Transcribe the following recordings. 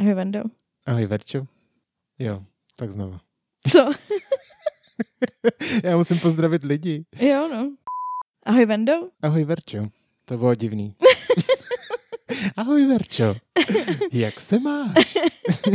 Ahoj, Vendo. Ahoj, Verčo. Jo, tak znovu. Co? Já musím pozdravit lidi. jo, no. Ahoj, Vendo. Ahoj, Verčo. To bylo divný. Ahoj, Verčo. Jak se máš?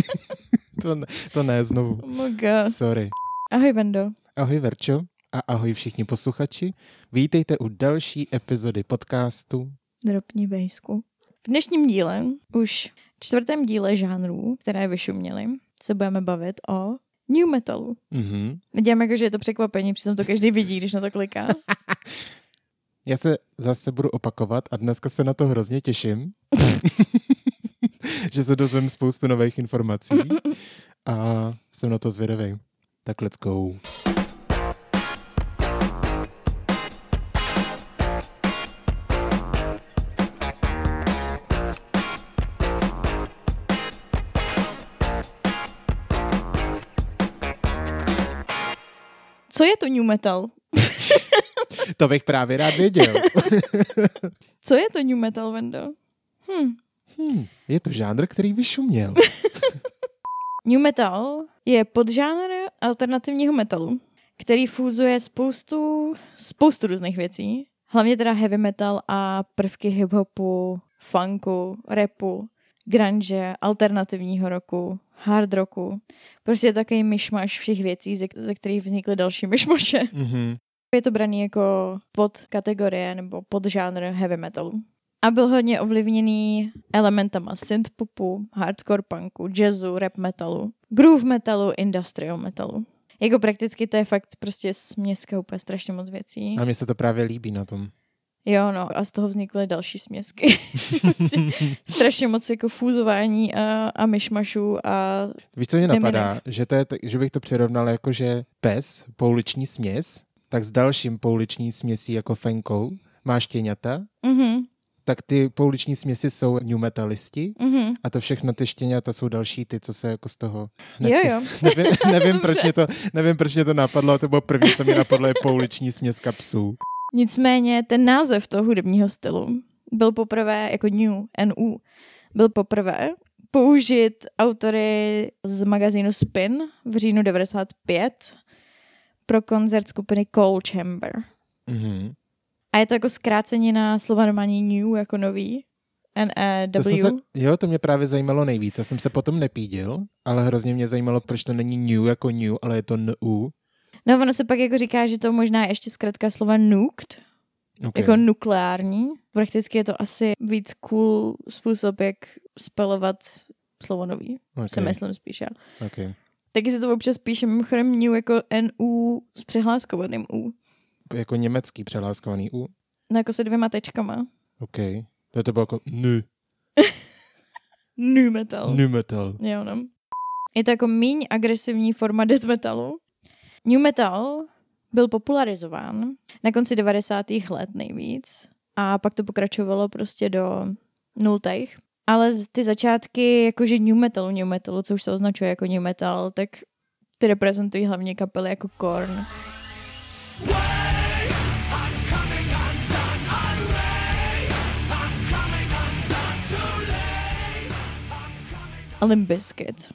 to, ne, to ne, znovu. Oh my God. Sorry. Ahoj, Vendo. Ahoj, Verčo. A ahoj všichni posluchači. Vítejte u další epizody podcastu. Dropni bejsku. V dnešním díle, už čtvrtém díle žánrů, které vyšuměly, se budeme bavit o new metalu. Mhm. Dělám jako, že je to překvapení, přitom to každý vidí, když na to kliká. Já se zase budu opakovat a dneska se na to hrozně těším. že se dozvím spoustu nových informací a jsem na to zvědavý. Tak let's go. Co je to new metal? To bych právě rád věděl. Co je to new metal, Vendo? Hm. Hmm, je to žánr, který vyšuměl. New metal je podžánr alternativního metalu, který fúzuje spoustu, spoustu různých věcí. Hlavně teda heavy metal a prvky hip-hopu, funku, rapu, grunge, alternativního roku, hard roku. Prostě je takový myšmaš všech věcí, ze, ze kterých vznikly další myšmaše. Mhm. Je to braný jako pod kategorie nebo podžánr heavy metalu. A byl hodně ovlivněný elementama synthpopu, hardcore punku, jazzu, rap metalu, groove metalu, industrial metalu. Jako prakticky to je fakt prostě směska úplně strašně moc věcí. A mně se to právě líbí na tom. Jo, no, a z toho vznikly další směsky. prostě strašně moc jako fúzování a, a myšmašů a Víš, co mě napadá? Že, to je, že bych to přirovnal jako, že pes, pouliční směs, tak s dalším pouliční směsí jako fenkou máš těňata, mhm, tak ty pouliční směsi jsou new metalisti mhm. a to všechno ty štěňata jsou další ty, co se jako z toho... Jo, jo. Nevím, nevím, proč mě to, nevím, proč mě to napadlo, to bylo první, co mě napadlo, je pouliční směska psů. Nicméně ten název toho hudebního stylu byl poprvé, jako New, NU, byl poprvé použit autory z magazínu Spin v říjnu 95 pro koncert skupiny Cold Chamber. Mhm. A je to jako zkrácenina slova normální new, jako nový. To jsem N-E-W. se, jo, to mě právě zajímalo nejvíc. Já jsem se potom nepídil, ale hrozně mě zajímalo, proč to není new jako new, ale je to NU. No ono se pak jako říká, že to možná je ještě zkrátka slova nuked, Okay. jako nukleární. Prakticky je to asi víc cool způsob, jak spelovat slovo nový. okay. Si myslím spíš já. Okay. Taky se to občas píše mimochodem new jako NU s přehláskovaným U. Jako německý přeláskovaný U. No jako se dvěma tečkama. OK. To, to bylo jako nu, New metal. nu metal. Jo, no. Je to jako míň agresivní forma death metalu. New metal byl popularizován na konci 90. let nejvíc a pak to pokračovalo prostě do nultých. Ale ty začátky jakože new metalu, new metalu, co už se označuje jako new metal, tak ty reprezentují hlavně kapely jako Korn. A Limp Bizkit.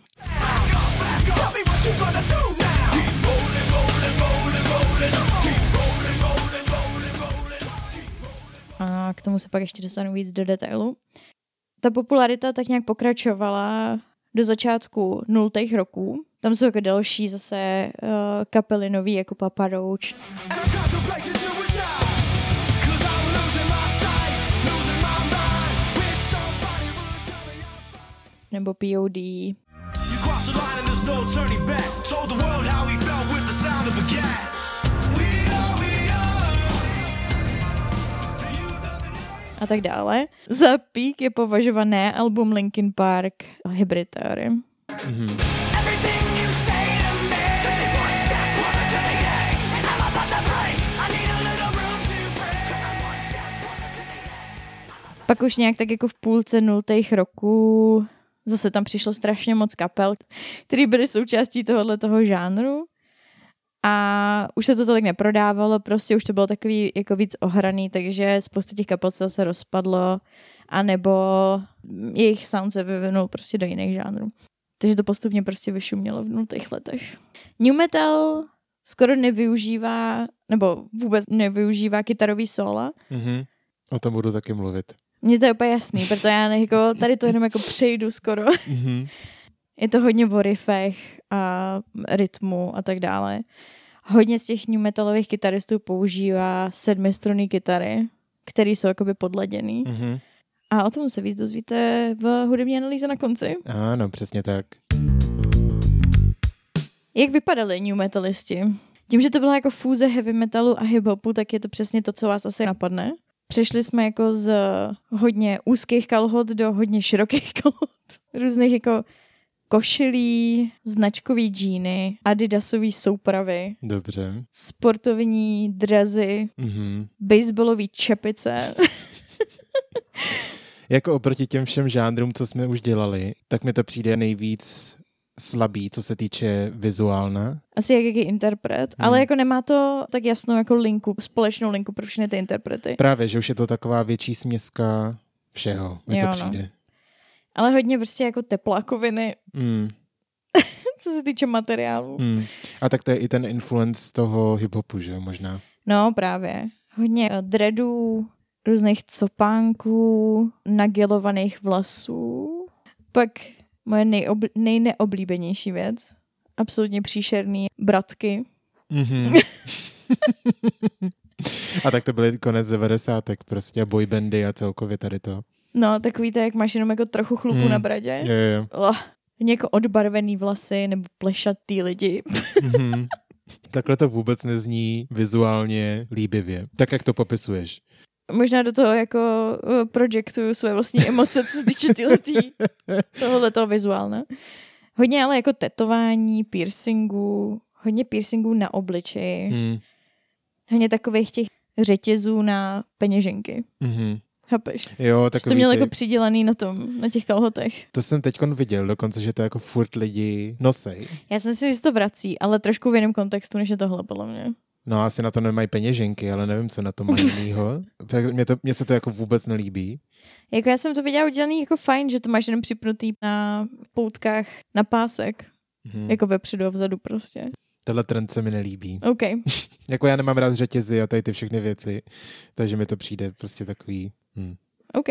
A k tomu se pak ještě dostanu víc do detailu. Ta popularita tak nějak pokračovala do začátku nultých roků. Tam jsou jako další zase uh, kapely nový jako Papa Roach nebo POD. You cross the line and there's no turning back. Told the world how felt a tak dále. Za pík je považované album Linkin Park Hybrid Theory. Edge. Pak už nějak tak jako v půlce nultých roků zase tam přišlo strašně moc kapel, které byly součástí tohohle toho žánru. A už se to tolik neprodávalo, prostě už to bylo takový jako víc ohraný, takže spousta těch kapel se zase rozpadlo, anebo jejich sound se vyvinul prostě do jiných žánrů. Takže to postupně prostě vyšumělo v nultých letech. New metal skoro nevyužívá, nebo vůbec nevyužívá kytarový sola. Mhm. O tom budu taky mluvit. Mně to je úplně jasný, proto já jako, tady to jenom jako přejdu skoro. Mhm. Je to hodně o riffech a rytmu a tak dále. Hodně z těch new metalových kytaristů používá sedmistrunný kytary, které jsou jakoby podladěný. Mhm. A o tom se víc dozvíte v hudební analýze na konci. Ano, přesně tak. Jak vypadali new metalisti? Tím, že to byla jako fúze heavy metalu a hip-hopu, tak je to přesně to, co vás asi napadne. Přešli jsme jako z hodně úzkých kalhot do hodně širokých kalhot. Různých jako košilí, značkový džíny, adidasový soupravy, Dobře. sportovní drezy, Mhm. baseballový čepice. Jako oproti těm všem žánrům, co jsme už dělali, tak mi to přijde nejvíc slabý, co se týče vizuálna. Asi jak jaký interpret, Hmm. ale jako nemá to tak jasnou jako linku, společnou linku pro všechny ty interprety. Právě, že už je to taková větší směska všeho, mi Jo, to no. Ale hodně prostě jako teplákoviny, Mm, co se týče materiálu. mm. A tak to je i ten influence z toho hiphopu, že možná. No právě. Hodně eh, dreadů, různých copánků, nagelovaných vlasů. Pak moje nejobl- nejneoblíbenější věc. Absolutně příšerný bratky. Mhm. a tak to byly konec 90. prostě boybandy a celkově tady to. No, takový to, jak máš jenom jako trochu chlupu Hmm. na bradě. Jo, jo. Oh, jako odbarvený vlasy nebo plešatý lidi. Mhm. Takhle to vůbec nezní vizuálně líbivě. Tak, jak to popisuješ. Možná do toho jako uh, projektuju své vlastní emoce, co se týče tyhletý, tohohle toho vizuálna. Hodně ale jako tetování, piercingů, hodně piercingů na obličeji, Hmm. hodně takových těch řetězů na peněženky. Mhm. Chápeš? Jo, Že to měl ty, jako přidělaný na tom, na těch kalhotech. to jsem teď viděl dokonce, že to jako furt lidi nosej. Já jsem si, že to vrací, ale trošku v jiném kontextu, než je tohle, podle mě. No asi na to nemají peněženky, ale nevím, co na to mají jinýho. Tak Mně, to, mně se to jako vůbec nelíbí. Jako já jsem to viděla udělaný jako fajn, že to máš jenom připnutý na poutkách na pásek, Mhm. jako vepředu a vzadu prostě. Tenhle trend se mi nelíbí. OK. Jako já nemám rád řetězy a tady ty všechny věci, takže mi to přijde prostě takový... Hm. OK.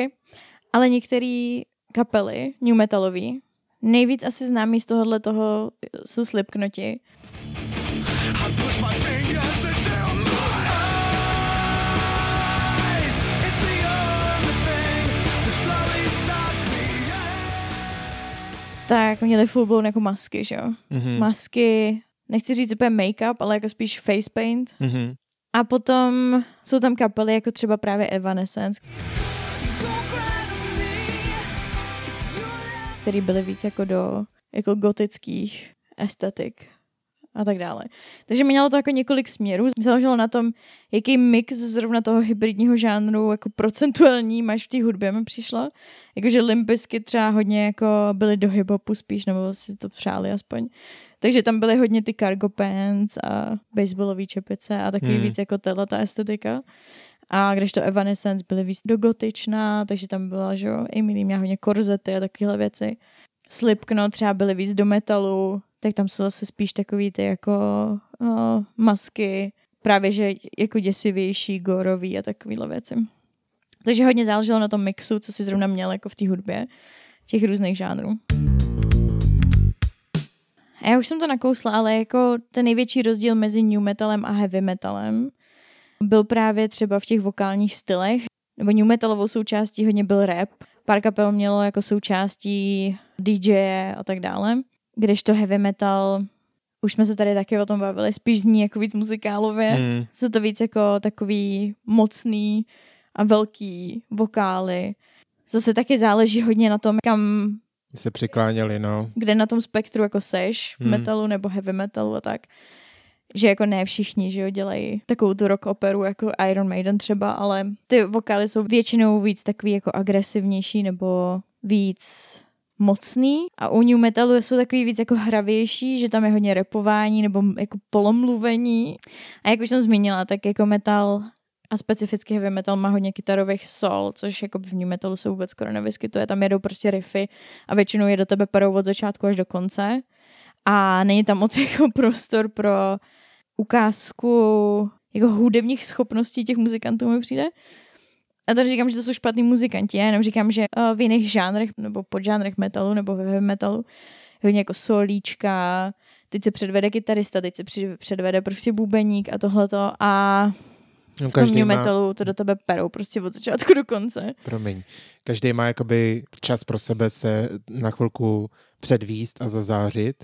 Ale některé kapely, new metalový, nejvíc asi známý z tohohle toho jsou Slipknoti. Tak měli full blown jako masky, že jo? Mhm. Masky, nechci říct úplně make-up, ale jako spíš face paint. Mhm. A potom jsou tam kapely jako třeba právě Evanescence, které byly víc jako do jako gotických estetik a tak dále. Takže mělo to jako několik směrů. Záleželo na tom, jaký mix zrovna toho hybridního žánru jako procentuální máš v té hudbě mi přišlo. Jakože Limbisky třeba hodně jako byly do hiphopu spíš, nebo si to přáli aspoň. Takže tam byly hodně ty cargo pants a baseballové čepice a takový Hmm. víc jako tahle ta estetika. A když to Evanescence byly víc do gotičná, takže tam byla, že jo, Emily měla hodně korzety a takovéhle věci. Slipknot třeba byly víc do metalu, tak tam jsou zase spíš takový ty jako o, masky, právě že jako děsivější, gorový a takovéhle věci. Takže hodně záleželo na tom mixu, co si zrovna měl jako v té hudbě, těch různých žánrů. Já už jsem to nakousla, ale jako ten největší rozdíl mezi new metalem a heavy metalem byl právě třeba v těch vokálních stylech, nebo new metalovou součástí hodně byl rap. Pár kapel mělo jako součástí DJ a tak dále. Kdežto heavy metal, už jsme se tady taky o tom bavili, spíš zní jako víc muzikálově. Hmm. Jsou to víc jako takový mocný a velký vokály. Zase taky záleží hodně na tom, kam, Se přikláněli, no. kde na tom spektru jako seš, v Hmm. metalu nebo heavy metalu a tak. Že jako ne všichni, že jo, dělají takovou tu rock operu jako Iron Maiden třeba, ale ty vokály jsou většinou víc takový jako agresivnější nebo víc mocný a u new metalu jsou takový víc jako hravější, že tam je hodně repování nebo jako polomluvení. A jak už jsem zmínila, tak jako metal a specificky heavy metal má hodně kytarových sol, což jako v new metalu se vůbec skoro nevyskytuje. Tam jedou prostě riffy a většinou je do tebe perou od začátku až do konce. A není tam moc jako prostor pro ukázku jako hudebních schopností těch muzikantů mi přijde. A to říkám, že to jsou špatní muzikanti, já jenom říkám, že uh, v jiných žánrech nebo podžánrech metalu nebo heavy metalu hodně jako solíčka, teď se předvede kytarista, teď se předvede prostě bubeník a tohleto a No, v tom new má, metalu to do tebe perou prostě od začátku do konce. promiň, každý má jakoby čas pro sebe se na chvilku předvíst a zazářit.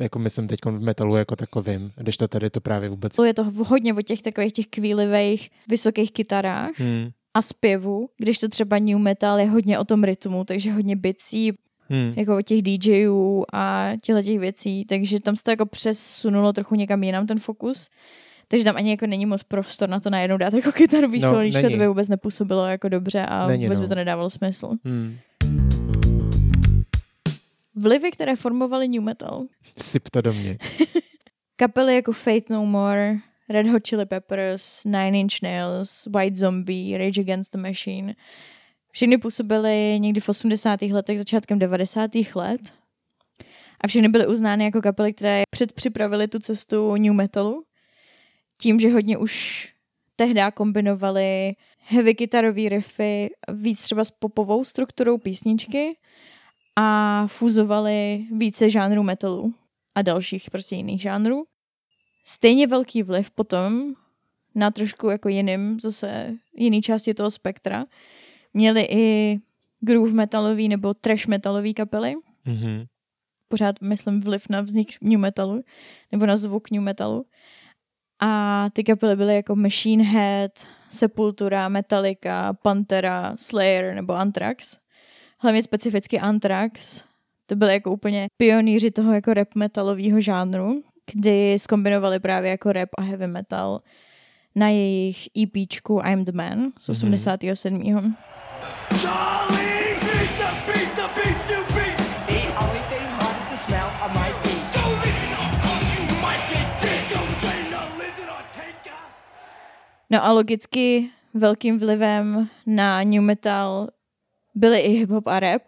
Jako myslím teď v metalu jako takovým, když to tady to právě vůbec... Je to hodně o těch takových těch kvílivých vysokých kytarách Hmm. a zpěvu, když to třeba new metal je hodně o tom rytmu, takže hodně bicí, Hmm. jako od těch DJů a těchto těch věcí, takže tam se to jako přesunulo trochu někam jinam ten fokus. Takže tam ani jako není moc prostor na to najednou dát jako kytarový No, solíčko, není. to by vůbec nepůsobilo jako dobře a Není, vůbec no. by to nedávalo smysl. Hmm. Vlivy, které formovaly new metal. Syp to do mě. Kapely jako Faith No More, Red Hot Chili Peppers, Nine Inch Nails, White Zombie, Rage Against the Machine. Všechny působily někdy v 80. letech, začátkem 90. let. A všechny byly uznány jako kapely, které předpřipravily tu cestu new metalu. Tím, že hodně už tehdy kombinovali heavy kytarový riffy víc třeba s popovou strukturou písničky a fúzovali více žánrů metalu a dalších prostě jiných žánrů. Stejně velký vliv potom na trošku jako jiným, zase jiný části toho spektra, měli i groove metalový nebo trash metalový kapely. Mhm. Pořád myslím vliv na vznik new metalu, nebo na zvuk new metalu. A ty kapely byly jako Machine Head, Sepultura, Metallica, Pantera, Slayer nebo Anthrax. Hlavně specificky Anthrax. To byly jako úplně pionýři toho jako rap metalového žánru, kdy skombinovali právě jako rap a heavy metal na jejich EPčku I'm the Man z 87. Charlie, No a logicky velkým vlivem na new metal byly i hip-hop a rap.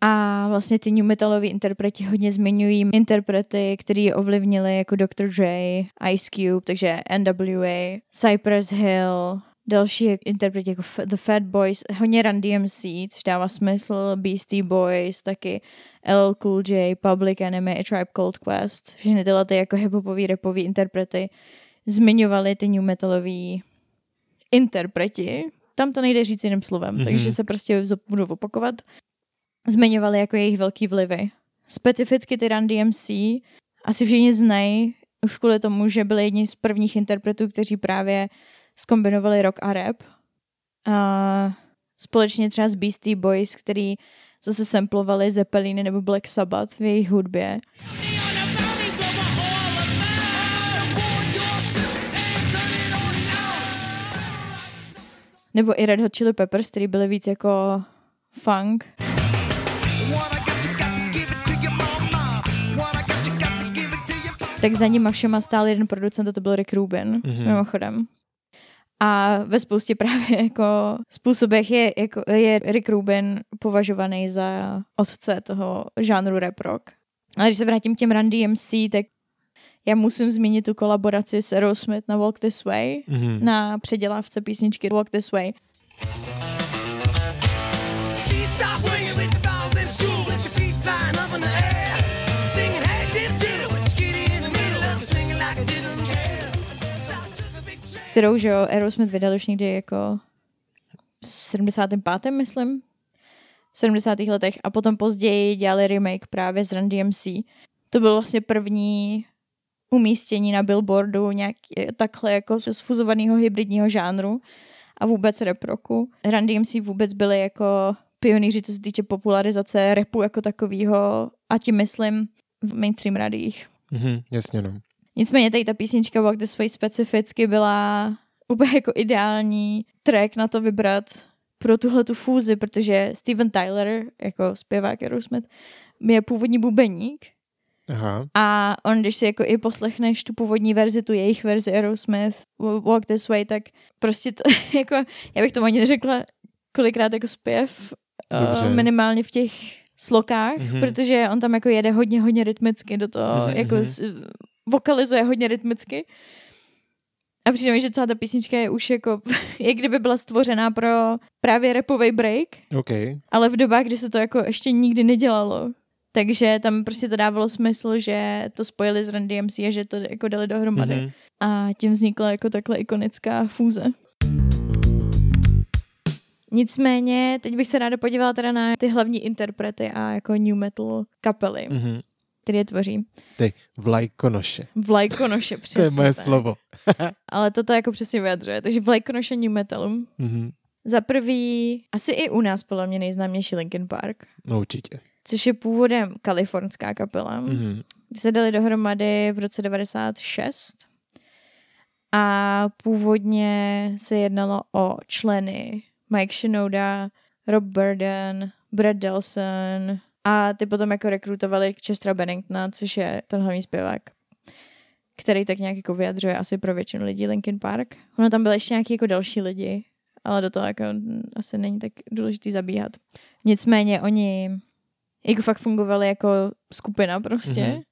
A vlastně ty new metaloví interpreti hodně zmiňují interprety, který ovlivnili jako Dr. Dre, Ice Cube, takže NWA, Cypress Hill, další interpreti jako The Fat Boys, hodně Run DMC, což dává smysl, Beastie Boys, taky LL Cool J, Public Enemy, A Tribe Called Quest, všechny tyhle ty jako hiphopový, rapový interprety zmiňovali ty new metalový interpreti. Tam to nejde říct jiným slovem, Mhm. mm-hmm. takže se prostě budu opakovat. Zmiňovali jako jejich velký vlivy. Specificky ty Run DMC asi všichni znají, už kvůli tomu, že byli jedni z prvních interpretů, kteří právě skombinovali rock a rap. A společně třeba s Beastie Boys, který zase samplovali Zeppeliny nebo Black Sabbath v jejich hudbě. Nebo i Red Hot Chili Peppers, který byly víc jako funk. Tak za nima všema stál jeden producent a to byl Rick Rubin, Mhm. mm-hmm. mimochodem. A ve spoustě právě jako způsobech je, jako, je Rick Rubin považovaný za otce toho žánru rap rock. Ale když se vrátím k těm Run DMC, tak já musím zmínit tu kolaboraci s Aerosmith na Walk This Way, Mhm. na předělávce písničky Walk This Way. Kterou, že jo, Aerosmith vydal už někdy jako v 75. myslím, v 70. letech a potom později dělali remake právě z Run DMC. To bylo vlastně první umístění na billboardu nějak takhle jako z fuzovaného hybridního žánru a vůbec rap rocku. Run DMC vůbec byli jako pionýři, co se týče popularizace rapu jako takového a tím myslím v mainstream radích. Mhm, jasně no. Nicméně tady ta písnička Walk This Way specificky byla úplně jako ideální track na to vybrat pro tuhle tu fúzi, protože Steven Tyler, jako zpěvák Aerosmith, je původní bubeník Aha. a on, když si jako i poslechneš tu původní verzi, tu jejich verzi Aerosmith, Walk This Way, tak prostě to, jako, já bych tomu ani neřekla kolikrát jako zpěv, Dobře. uh, minimálně v těch slokách, Mhm. mm-hmm. protože on tam jako jede hodně, hodně rytmicky do toho, Mhm, mm-hmm. jako mhm. s, vokalizuje hodně rytmicky. A přijde mi, že celá ta písnička je už jako, jak kdyby byla stvořená pro právě repový break, OK. ale v dobách, kdy se to jako ještě nikdy nedělalo. Takže tam prostě to dávalo smysl, že to spojili s Run DMC a že to jako dali dohromady. Mhm. A tím vznikla jako takhle ikonická fúze. Nicméně, teď bych se ráda podívala teda na ty hlavní interprety a jako new metal kapely, mm. Mhm. které je tvoří. Ty, vlajkonoše. Vlajkonoše, přesně To je moje tak. slovo. Ale toto jako přesně vyjadřuje. Takže vlajkonoše new metalu. Mhm. Za prvý, asi i u nás podle mě nejznámější Linkin Park, No určitě. Což je původem kalifornská kapela. Mm. Mhm. Ty se dali dohromady v roce 96 a původně se jednalo o členy Mike Shinoda, Rob Burden, Brad Delson a ty potom jako rekrutovali Chestera Benningtona, což je ten hlavní zpěvák, který tak nějak jako vyjadřuje asi pro většinu lidí Linkin Park. Ono tam byly ještě nějaký jako další lidi, ale do toho jako asi není tak důležitý zabíhat. Nicméně oni jako fakt fungovali jako skupina prostě. Mhm. Mm-hmm.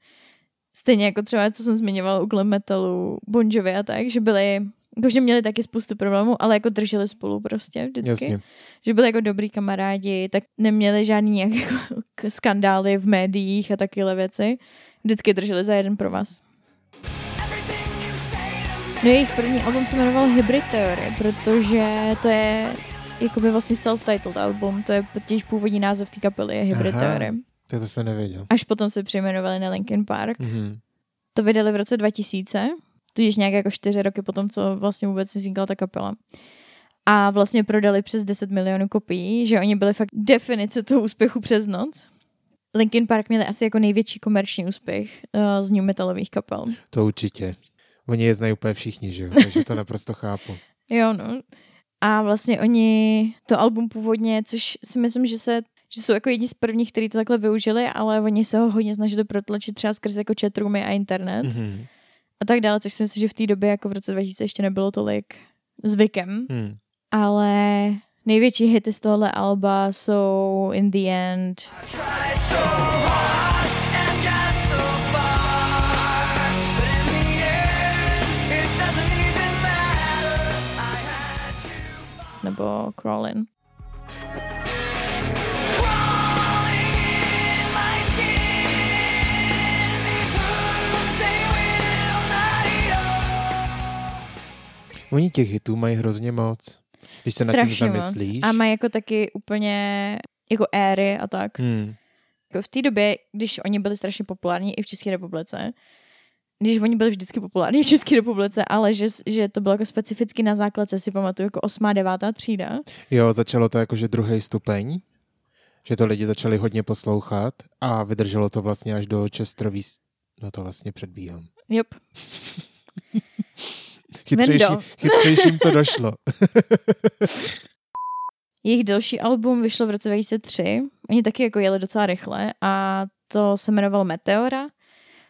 Stejně jako třeba, co jsem zmiňovala u glam metalu, Bon Jovi a tak, že byli, jakože měli taky spoustu problémů, ale jako drželi spolu prostě vždycky. Jasně. Že byli jako dobrý kamarádi, tak neměli žádný nějak jako skandály v médiích a takové věci. Vždycky drželi za jeden pro vás. No jejich první album se jmenoval Hybrid Theory, protože to je jakoby vlastně self-titled album, to je totiž původní název té kapely, je Hybrid. Theory. To to jsem nevěděl. Až potom se přejmenovali na Linkin Park. Mhm. To vydali v roce 2000, tudíž nějak jako čtyři roky potom, co vlastně vůbec vznikla ta kapela. A vlastně prodali přes 10 milionů kopií, že oni byli fakt definice toho úspěchu přes noc. Linkin Park měli asi jako největší komerční úspěch uh, z new metalových kapel. To určitě. Oni je znají úplně všichni, že jo? Takže to naprosto chápu. Jo, no. A vlastně oni to album původně, což si myslím, že se že jsou jako jedni z prvních, kteří to takhle využili, ale oni se ho hodně snažili protlačit třeba skrz jako chatroomy a internet. Mhm. a tak dále, což si myslím, že v té době jako v roce 2000 ještě nebylo tolik zvykem, Hmm. ale největší hity z tohle alba jsou In the End, Tried so hard not heal. Oni těch hitů mají hrozně moc. Když se nad tím Strašně moc. zamyslíš. A má jako taky úplně jako éry a tak. Hmm. Jako v té době, když oni byli strašně populární i v České republice, když oni byli vždycky populární v České republice, ale že, že to bylo jako specificky na základce, si pamatuju, jako osmá, devátá třída. Jo, začalo to jakože druhý stupeň, že to lidi začali hodně poslouchat a vydrželo to vlastně až do Čestrový... No to vlastně předbíhám. Jop. Chytřejší, chytřejším to došlo. Jejich další album vyšlo v roce 2003. Oni taky jako jeli docela rychle a to se jmenovalo Meteora.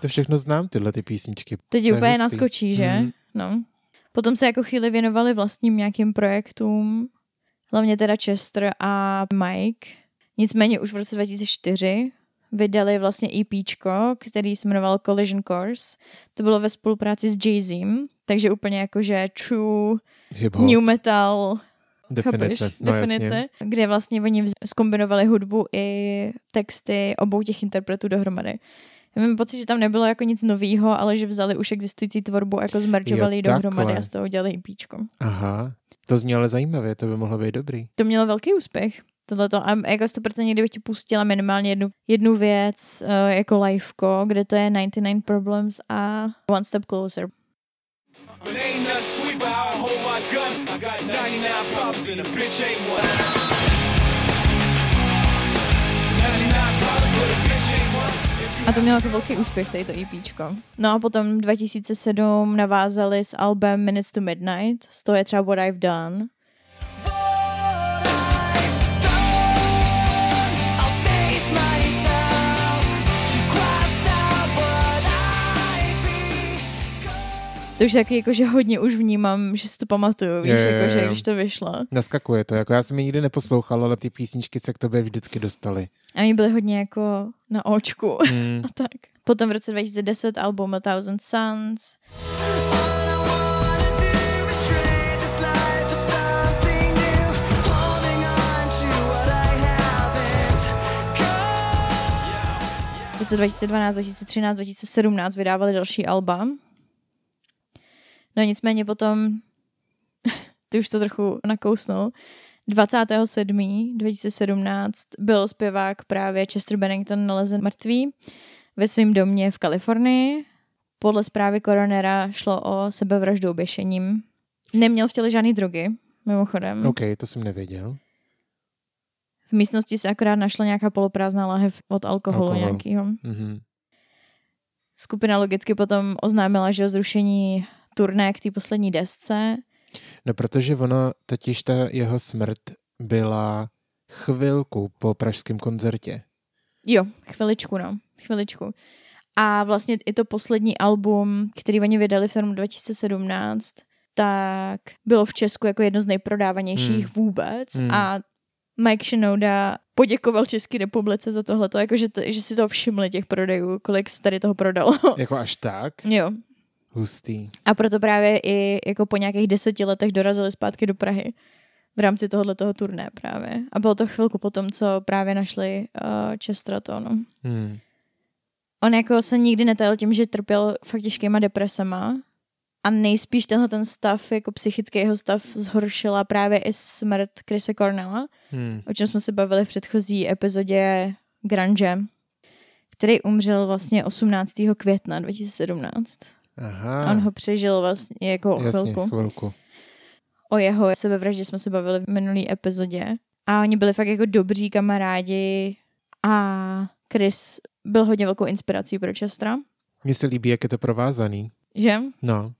To všechno znám, tyhle ty písničky. To je úplně hustý. naskočí, že? Mhm. No. Potom se jako chvíli věnovali vlastním nějakým projektům, hlavně teda Chester a Mike. Nicméně už v roce 2004 vydali vlastně EPčko, který se jmenovalo Collision Course. To bylo ve spolupráci s Jay-Z, takže úplně jakože true Hip-hop, new metal definice. Chápeš? No definice, jasně. kde vlastně oni zkombinovali hudbu i texty obou těch interpretů dohromady. Já mám pocit, že tam nebylo jako nic novýho, ale že vzali už existující tvorbu, a jako zmerčovali Jo, ji dohromady a z toho udělali píčko. Aha, to zní ale zajímavě, to by mohlo být dobrý. To mělo velký úspěch. tohleto. A jako 100% kdybych ti pustila minimálně jednu, jednu věc uh, jako liveko, kde to je 99 Problems a One Step Closer. But ain't A to mělo jako velký úspěch, tady to EPčko. No a potom 2007 navázali s albem Minutes to Midnight, z toho je třeba What I've Done. To už taky jako, že hodně už vnímám, že si to pamatuju, víš, Jo, jo, jako, že když to vyšlo. Naskakuje to, jako já jsem ji nikdy neposlouchal, ale ty písničky se k tobě vždycky dostaly. A mi byly hodně jako na očku Mm. a tak. Potom v roce 2010 album A Thousand Suns. V roce 2012, 2013, 2017 vydávali další alba. No nicméně potom, ty už to trochu nakousnul, 27. 2017 byl zpěvák právě Chester Bennington nalezen mrtvý ve svém domě v Kalifornii. Podle zprávy koronera šlo o sebevraždu oběšením. Neměl v těle žádný drogy, mimochodem. OK, to jsem nevěděl. V místnosti se akorát našla nějaká poloprázdná lahev od alkoholu Alkohol. nějakého. Mhm. Skupina logicky potom oznámila, že o zrušení turné k té poslední desce. No protože ono, totiž ta jeho smrt byla chvilku po pražském koncertě. Jo, chviličku, no. Chviličku. A vlastně i to poslední album, který oni vydali v tom 2017, tak bylo v Česku jako jedno z nejprodávanějších Hmm. vůbec. Hmm. A Mike Shinoda poděkoval České republice za tohleto, jako že, to, že si to všimli těch prodejů, kolik se tady toho prodalo. Jako až tak? jo. Hustý. A proto právě i jako po nějakých deseti letech dorazili zpátky do Prahy v rámci tohohle toho turné právě. A bylo to chvilku potom, co právě našli uh, Chestera to, no. Hmm. On jako se nikdy netajil tím, že trpěl fakt těžkýma depresema a nejspíš tenhle ten stav, jako psychický jeho stav, zhoršila právě i smrt Chrise Cornella, Hmm. o čem jsme se bavili v předchozí epizodě Grunge, který umřel vlastně 18. května 2017. Aha, On ho přežil vlastně jako o jasně, chvilku. chvilku. O jeho sebevraždě jsme se bavili v minulý epizodě. A oni byli fakt jako dobří kamarádi a Chris byl hodně velkou inspirací pro Chestera. Mně se líbí, jak je to provázaný. Že? No,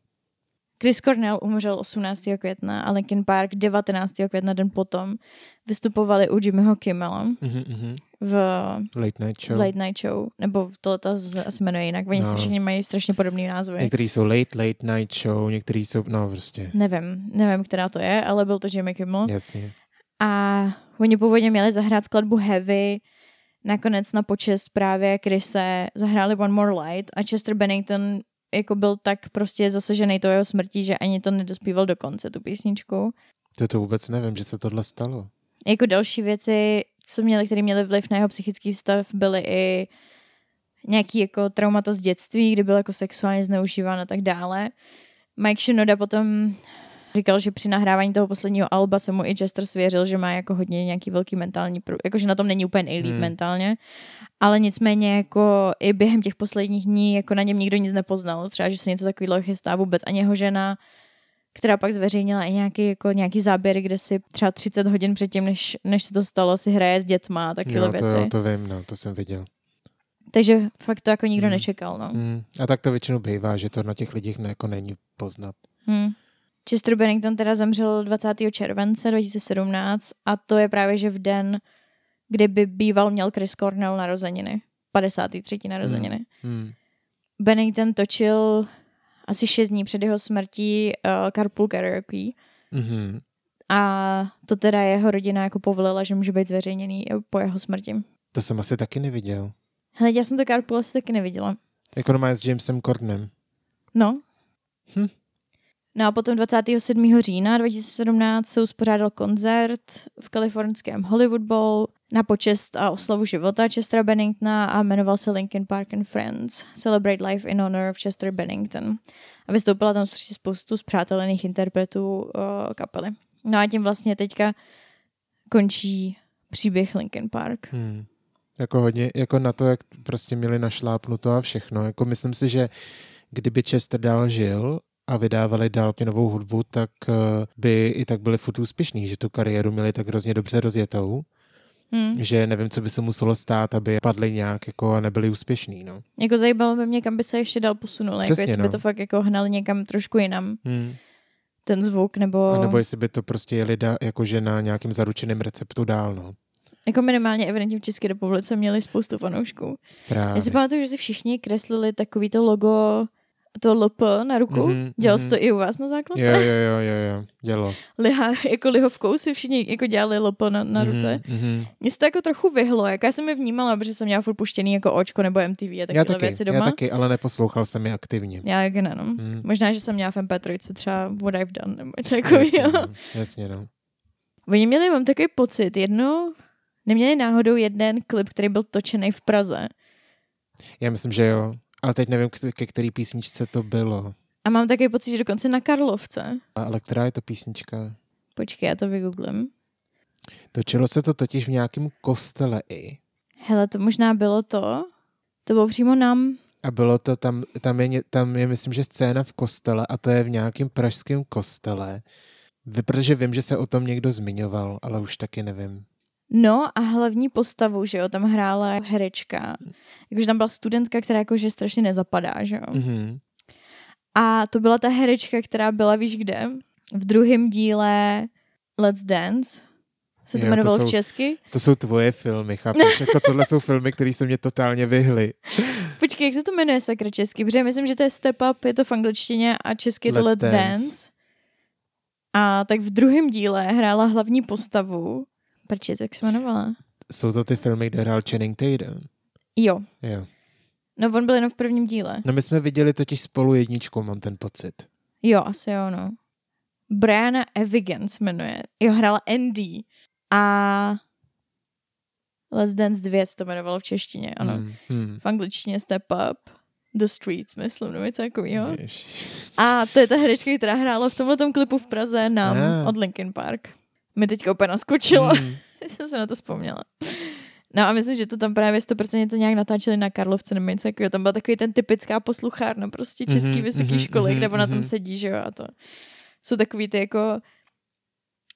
Chris Cornell umřel 18. května a Linkin Park 19. května den potom vystupovali u Jimmyho Kimmela mhm, mhm. V, Late Night v Show. Late Night Show, nebo to ta se jmenuje jinak, oni no. se všichni mají strašně podobný názvy. Některý jsou Late Late Night Show, některý jsou, no prostě, Nevím, nevím, která to je, ale byl to Jimmy Kimmel. jasně. A oni původně měli zahrát skladbu Heavy, nakonec na počest právě Chrise zahráli One More Light a Chester Bennington jako byl tak prostě zasažený to jeho smrtí, že ani to nedospíval do konce, tu písničku. To to vůbec nevím, že se tohle stalo. Jako další věci, co měli, které měly vliv na jeho psychický stav, byly i nějaký jako traumata z dětství, kdy byl jako sexuálně zneužíván a tak dále. Mike Shinoda potom říkal, že při nahrávání toho posledního alba se mu i Chester svěřil, že má jako hodně nějaký velký mentální, pro... jako že na tom není úplně nejlíp hmm. mentálně, ale nicméně jako i během těch posledních dní jako na něm nikdo nic nepoznal, třeba, že se něco takového chystá vůbec, ani jeho žena, která pak zveřejnila i nějaký, jako nějaký záběr, kde si třeba 30 hodin předtím, než, než se to stalo, si hraje s dětma a takové to, věci. jo, to vím, no, to jsem viděl. Takže fakt to jako nikdo Hmm. nečekal, no. Mm. A tak to většinou bývá, že to na těch lidích ne, jako není poznat. Hmm. Chester Bennington teda zemřel 20. července 2017 a to je právě, že v den, kdy by býval měl Chris Cornell narozeniny. 53. narozeniny. Hmm. Hmm. Bennington točil asi 6 dní před jeho smrtí uh, Carpool Karaoke Mhm. a to teda jeho rodina jako povolila, že může být zveřejněný po jeho smrti. To jsem asi taky neviděl. Hele, já jsem to Carpool asi taky neviděla. Jako normálně s Jamesem Cordenem. No. Hm. No a potom 27. října 2017 se uspořádal koncert v kalifornském Hollywood Bowl na počest a oslavu života Chestera Benningtona a jmenoval se Linkin Park and Friends. Celebrate Life in Honor of Chester Bennington. A vystoupila tam prostě spoustu zpřátelených interpretů uh, kapely. No a tím vlastně teďka končí příběh Linkin Park. Hmm. Jako hodně, jako na to, jak prostě měli našlápnuto a všechno. Jako myslím si, že kdyby Chester dál žil a vydávali dál tě novou hudbu, tak eh, by i tak byli furt úspěšní, že tu kariéru měli tak hrozně dobře rozjetou, Hmm. že nevím, co by se muselo stát, aby padli nějak jako a nebyli úspěšní, no. Jako zajímalo by mě, kam by se ještě dál posunuli. Jako jestli by no. to fakt jako hnali někam trošku jinam, Hmm. ten zvuk, nebo, A nebo jestli by to prostě jeli da, jakože na nějakým zaručeným receptu dál, no. jako minimálně evidentně v České republice měli spoustu fanoušků. Právě. Já si pamatuju, že si všichni kreslili takový to logo, to LP na ruku. Mhm, Dělal mhm. jsi to i u vás na základce? Jo, jo, jo, jo, jo, dělo. Liha, jako lihovkou si všichni jako dělali LP na, na ruce. Mhm, mhm. Mně se to jako trochu vyhlo, jak já jsem je vnímala, protože jsem měla furt puštěný jako očko nebo MTV a takové taky, věci doma. já taky, ale neposlouchal jsem je aktivně. Já jak ne, no. Hmm. Možná, že jsem měla v MP3 třeba What I've Done nebo něco Jasně, takového. no. Jasně, no. Oni měli, mám takový pocit, jedno, neměli náhodou jeden klip, který byl točený v Praze. Já myslím, že jo. Ale teď nevím, ke který písničce to bylo. A mám takový pocit, že dokonce na Karlovce. A- Ale která je to písnička? Počkej, já to vygooglím. Točilo se to totiž v nějakém kostele i. Hele, to možná bylo to. To bylo přímo nám. A bylo to tam, tam je, tam je, myslím, že scéna v kostele a to je v nějakém pražském kostele. Vy- Protože vím, že se o tom někdo zmiňoval, ale už taky nevím. No a hlavní postavu, že jo, tam hrála herečka. Jakože tam byla studentka, která jakože strašně nezapadá, že jo. Mhm. A to byla ta herečka, která byla, víš kde? V druhém díle Let's Dance. Se to jmenovalo v česky. To jsou tvoje filmy, chápeš? Jako tohle jsou filmy, které se mě totálně vyhly. Počkej, jak se to jmenuje sakra česky? Protože myslím, že to je Step Up, je to v angličtině a česky je to Let's Let's, Dance. Dance. A tak v druhém díle hrála hlavní postavu. Prči, jak se jmenovala? Jsou to ty filmy, kde hrál Channing Tatum. Jo. Jo. No on byl jenom v prvním díle. No my jsme viděli totiž spolu jedničku, mám ten pocit. Jo, asi jo, no. Brianna Evigan se jmenuje. Jo, hrála Andy. A Let's Dance 2 se to jmenovalo v češtině, ano. Hmm, hmm. V angličtině Step Up. The Streets, myslím, nebo něco takového. A to je ta herečka, která hrála v tomhle klipu v Praze nám Ah. od Linkin Park. Mi teďka úplně naskočilo. Hmm. jsem se na to vzpomněla. No a myslím, že to tam právě 100% to nějak natáčeli na Karlovce nebo něco takového. Tam byl takový ten typická posluchárna prostě český Mhm, vysoký mhm, školy, mhm, kde ona tam mhm. sedí, že jo, a to jsou takový ty jako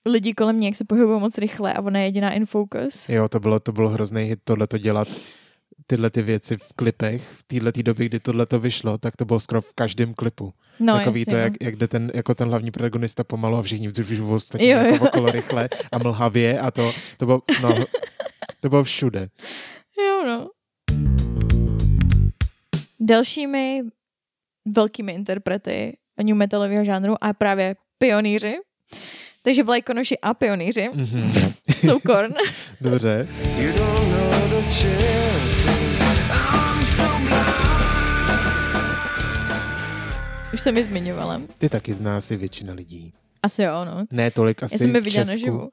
lidi kolem ní, jak se pohybují moc rychle a ona je jediná in focus. Jo, to bylo, to bylo hrozný hit tohle to dělat tyhle ty věci v klipech. V téhle době, kdy tohle to vyšlo, tak to bylo skoro v každém klipu. No, Takový jasně, to, no. jak, jak jde ten, jako ten hlavní protagonista pomalu a všichni už ostatní Jo, jako jo. okolo rychle a mlhavě a to, to bylo, no, to bylo všude. Jo, no. Dalšími velkými interprety new metalového žánru a právě pionýři, takže vlajkonoši a pionýři Mhm. jsou Korn. Dobře. You don't know the Už jsem je zmiňovala. Ty taky zná asi většina lidí. Asi jo, no. Ne tolik asi Já jsem je viděla naživu.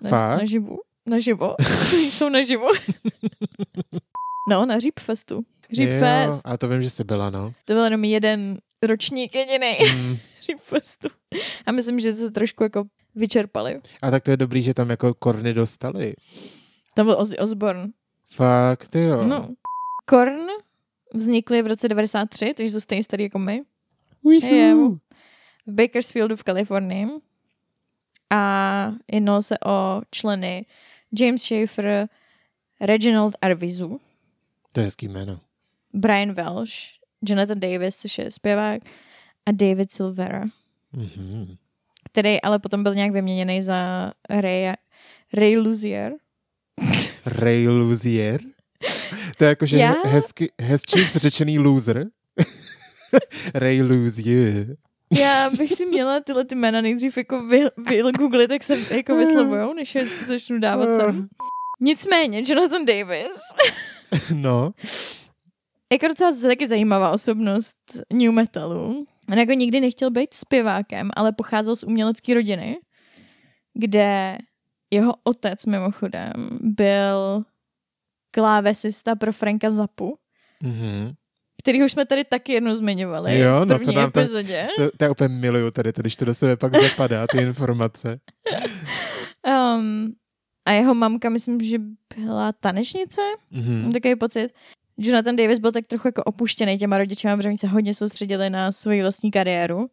Na, Fakt? naživu. Naživo. jsou naživo. no, na Řípfestu. Řípfest. Jo, a to vím, že jsi byla, no. To byl jenom jeden ročník jediný Mm. Řípfestu. A myslím, že se trošku jako vyčerpali. A tak to je dobrý, že tam jako korny dostali. Tam byl Ozzy Osbourne. Fakt, jo. No. Korn vznikly v roce 93, takže jsou stejně starý jako my. Uihu. Je, v Bakersfieldu v Kalifornii. A jednalo se o členy James Schaefer, Reginald Arvizu, To je hezký jméno. Brian Welsh, Jonathan Davis, což je zpěvák, a David Silvera, Mhm. který ale potom byl nějak vyměněný za Ray, Ray Luzier. Ray Luzier. To je jakože hezky, hezčí řečený loser. Ray Luzier. Já bych si měla tyhle ty jména nejdřív jako vy, vygooglit, jak se jako vyslovujou, než je začnu dávat sem. Nicméně, Jonathan Davis, No. jako docela taky zajímavá osobnost new metalu. On jako nikdy nechtěl být zpěvákem, ale pocházel z umělecké rodiny, kde jeho otec mimochodem byl klávesista pro Franka Zapu, Mhm. Který už jsme tady taky jednou zmiňovali Jo, v no, první co nám to- epizodě. To, to já úplně miluju tady, to, když to do sebe pak zapadá, ty informace. Um, A jeho mamka, myslím, že byla tanečnice, Mhm. mám takový pocit. Jonathan Davis byl tak trochu jako opuštěný těma rodičema, protože oni se hodně soustředili na svoji vlastní kariéru.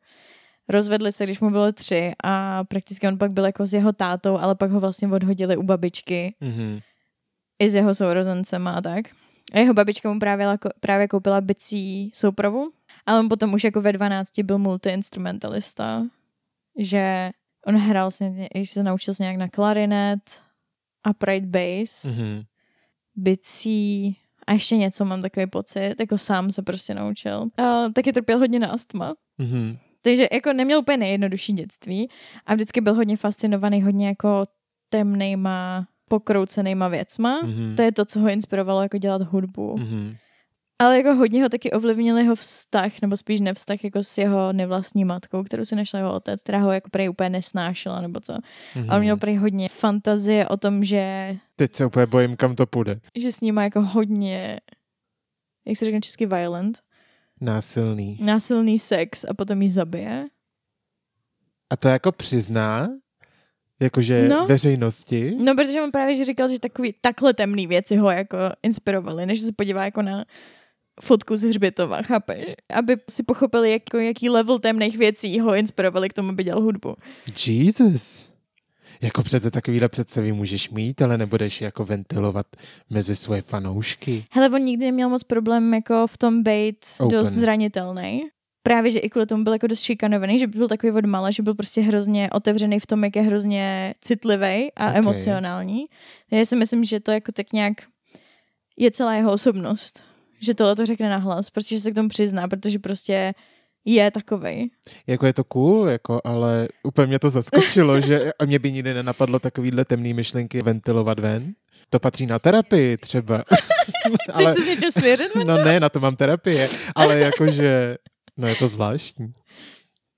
Rozvedli se, když mu bylo tři a prakticky on pak byl jako s jeho tátou, ale pak ho vlastně odhodili u babičky Mhm. i s jeho sourozencema a tak. A jeho babička mu právě, právě koupila bicí soupravu, ale on potom už jako ve 12 byl multi-instrumentalista, že on hrál se, když se naučil se nějak na klarinet, upright bass, mm-hmm. Mhm. bicí a ještě něco mám takový pocit, jako sám se prostě naučil. A taky trpěl hodně na astma. Mhm. Takže jako neměl úplně nejjednodušší dětství a vždycky byl hodně fascinovaný hodně jako temnejma, pokroucenýma věcma. Mhm. To je to, co ho inspirovalo jako dělat hudbu. Mhm. Ale jako hodně ho taky ovlivnil jeho vztah, nebo spíš nevztah jako s jeho nevlastní matkou, kterou si našel jeho otec, která ho jako prej úplně nesnášela, nebo co. A on měl prej hodně fantazie o tom, že, Teď se úplně bojím, kam to půjde. že s ním má jako hodně, jak se řekne česky, violent, Násilný. násilný sex a potom jí zabije. A to jako přizná? Jakože No. veřejnosti? No, protože on právě že říkal, že takový, takhle temný věci ho jako inspirovaly, než se podívá jako na fotku z hřbitova, chápeš? Aby si pochopili, jako, jaký level temných věcí ho inspirovali k tomu, aby dělal hudbu. Jesus. Jako přece takovýhle představy můžeš mít, ale nebudeš jako ventilovat mezi svoje fanoušky. Hele, on nikdy neměl moc problém jako v tom být Open. dost zranitelný. Právě, že i kvůli tomu byl jako dost šikanovaný, že byl takový od mala, že byl prostě hrozně otevřený v tom, jak je hrozně citlivý a Ok. okay. emocionální. Já si myslím, že to jako tak nějak je celá jeho osobnost. Že tohle to řekne nahlas, protože se k tomu přizná, protože prostě je takovej. Jako je to cool, jako, ale úplně mě to zaskočilo, že a mě by nikdy nenapadlo takovýhle temný myšlenky ventilovat ven. To patří na terapii třeba. Chceš se s něčím svěřit? no ne, na to mám terapie, ale jakože, no je to zvláštní.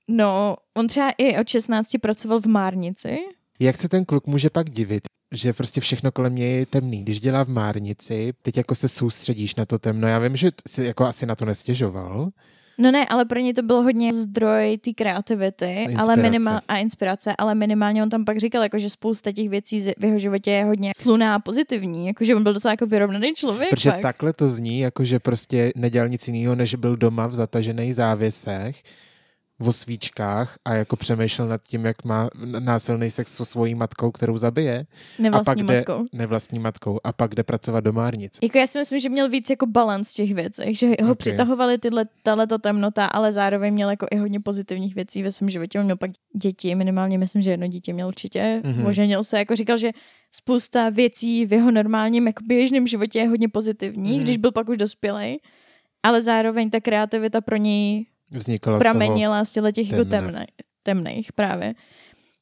No, on třeba i od 16 pracoval v Márnici. Jak se ten kluk může pak divit, že prostě všechno kolem něj je temný. Když dělá v márnici, teď jako se soustředíš na to temno. Já vím, že si jako asi na to nestěžoval. No ne, ale pro ně to bylo hodně zdroj té kreativity ale inspirace. minimál, a inspirace, ale minimálně on tam pak říkal, jako, že spousta těch věcí v jeho životě je hodně sluná a pozitivní, jakože on byl docela jako vyrovnaný člověk. Protože fakt. takhle to zní, jako že prostě nedělal nic jiného, než byl doma v zatažených závěsech, o svíčkách a jako přemýšlel nad tím, jak má násilný sex so svojí matkou, kterou zabije. a Nevlastní pak jde, matkou. Nevlastní matkou. A pak jde pracovat do márnic. Jako já si myslím, že měl víc jako balans v těch věcech, že ho Ok. okay. přitahovaly tyhle, tato temnota, ale zároveň měl jako i hodně pozitivních věcí ve svém životě. On měl pak děti, minimálně myslím, že jedno dítě měl určitě. Mhm. Mm-hmm. Oženil se, jako říkal, že spousta věcí v jeho normálním, jako běžném životě je hodně pozitivní, Mhm. mm-hmm. když byl pak už dospělej. Ale zároveň ta kreativita pro něj Vznikala z toho. pramenila z těch jako temných právě.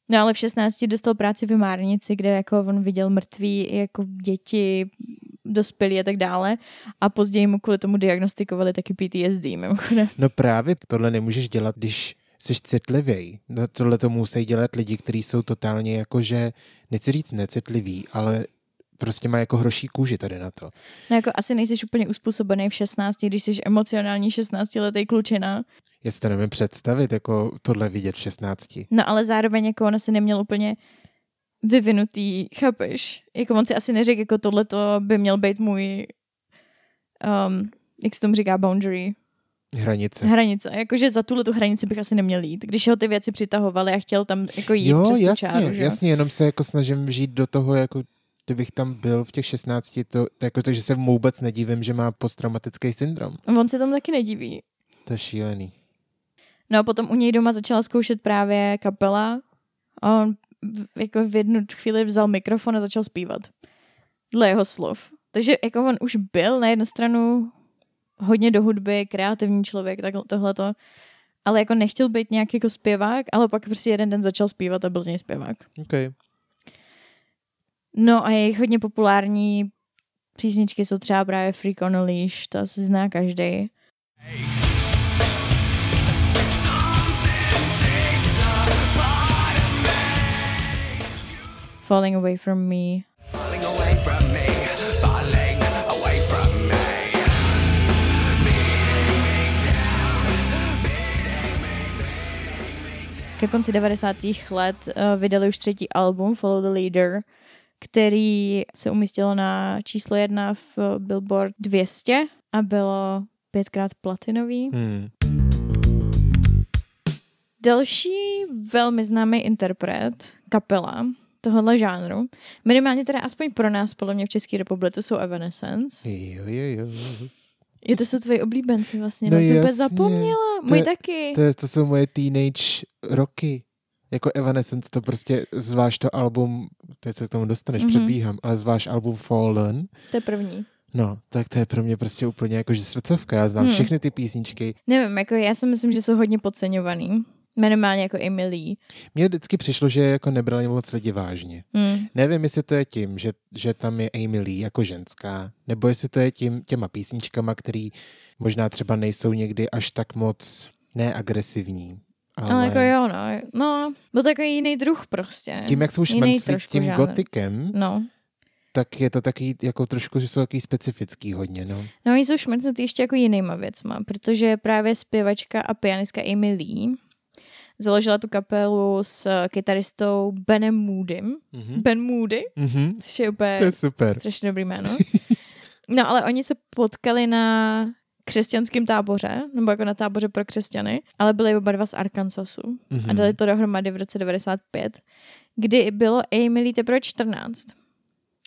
No ale v 16 dostal práci v Márnici, kde jako on viděl mrtví jako děti, dospělí a tak dále. A později mu kvůli tomu diagnostikovali taky PTSD, mimochodem. No právě tohle nemůžeš dělat, když jsi citlivý. No, tohle to musí dělat lidi, kteří jsou totálně jakože, nechci říct necitliví, ale prostě má jako hroší kůži tady na to. No jako asi nejsi úplně uspůsobený v 16, když jsi emocionální 16-letý klučina. Já si to nevím představit, jako tohle vidět v 16. No ale zároveň jako on asi neměl úplně vyvinutý, chápeš? Jako on si asi neřekl, jako tohleto by měl být můj um, jak se tomu říká, boundary, Hranice. hranice. Jakože za tuhle tu hranici bych asi neměl jít. Když ho ty věci přitahovaly a chtěl tam jako jít Jo, přes tu jasně, čáru, že? jasně, jenom se jako snažím žít do toho, jako kdybych tam byl v těch 16, to, to jako, takže se mu vůbec nedivím, že má posttraumatický syndrom. On se tomu taky nediví. To je šílený. No a potom u něj doma začala zkoušet právě kapela a on v- jako v jednu chvíli vzal mikrofon a začal zpívat. Dle jeho slov. Takže jako on už byl na jednu stranu hodně do hudby, kreativní člověk, tak tohleto, ale jako nechtěl být nějak jako zpěvák, ale pak prostě jeden den začal zpívat a byl z něj zpěvák. Okay. No a jejich hodně populární písničky jsou třeba právě Freak on a Leash, to asi zná každý. Falling Away From Me. Falling away from me, falling away from me. Ke konci 90. let uh, vydali už třetí album Follow the Leader, který se umístilo na číslo jedna v Billboard 200 a bylo pětkrát platinový. Hmm. Další velmi známý interpret, kapela tohohle žánru, minimálně teda aspoň pro nás, podle mě v České republice, jsou Evanescence. Jo, jo, jo. Je to jsou tvoji oblíbenci vlastně, No jsem úplně zapomněla. To je- taky. To, to jsou moje teenage roky. Jako Evanescence to prostě, zvlášť to album, teď se k tomu dostaneš, Mhm. mm-hmm. předbíhám, ale zvlášť album Fallen, To je první. no, tak to je pro mě prostě úplně jako že srdcovka. Já znám Hmm. všechny ty písničky. Nevím, jako já si myslím, že jsou hodně podceňovaný. Minimálně jako Emily. Mně vždycky přišlo, že jako nebrali moc lidi vážně. Hmm. Nevím, jestli to je tím, že, že tam je Lee jako ženská, nebo jestli to je tím těma písničkama, který možná třeba nejsou někdy až tak moc neagresivní. Ale, Ale jako jo, no. No, byl jako jiný druh prostě. tím, jak jsou šmenclí tím žánr. gotikem, No. tak je to taky jako trošku, že jsou takový specifický hodně, no. No, oni jsou šmrcnutí ještě jako jinýma věcma, protože právě zpěvačka a pianistka Lee založila tu kapelu s kytaristou Benem Moodym. Mhm. Ben Moody, Mhm. což je úplně To je super. strašně dobrý jméno. No, ale oni se potkali na křesťanském táboře, nebo jako na táboře pro křesťany, ale byli oba dva z Arkansasu a Mhm. dali to dohromady v roce 95, kdy bylo Emily teprve 14.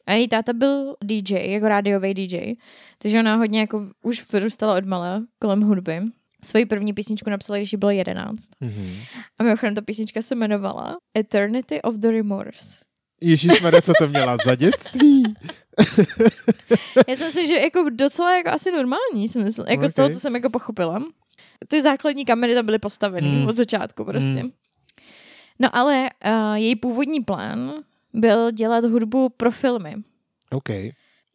A její táta byl DJ, jako rádiový DJ, takže ona hodně jako už vyrůstala od mala kolem hudby. Svoji první písničku napsala, když jí bylo 11. Mhm. A mimochodem ta písnička se jmenovala Eternity of the Remorse. Ježíš co to měla za dětství? Já jsem si, že jako docela jako asi normální, si myslím, jako okay. z toho, co jsem jako pochopila. Ty základní kamery tam byly postaveny Hmm. od začátku prostě. Hmm. No ale uh, její původní plán byl dělat hudbu pro filmy. OK.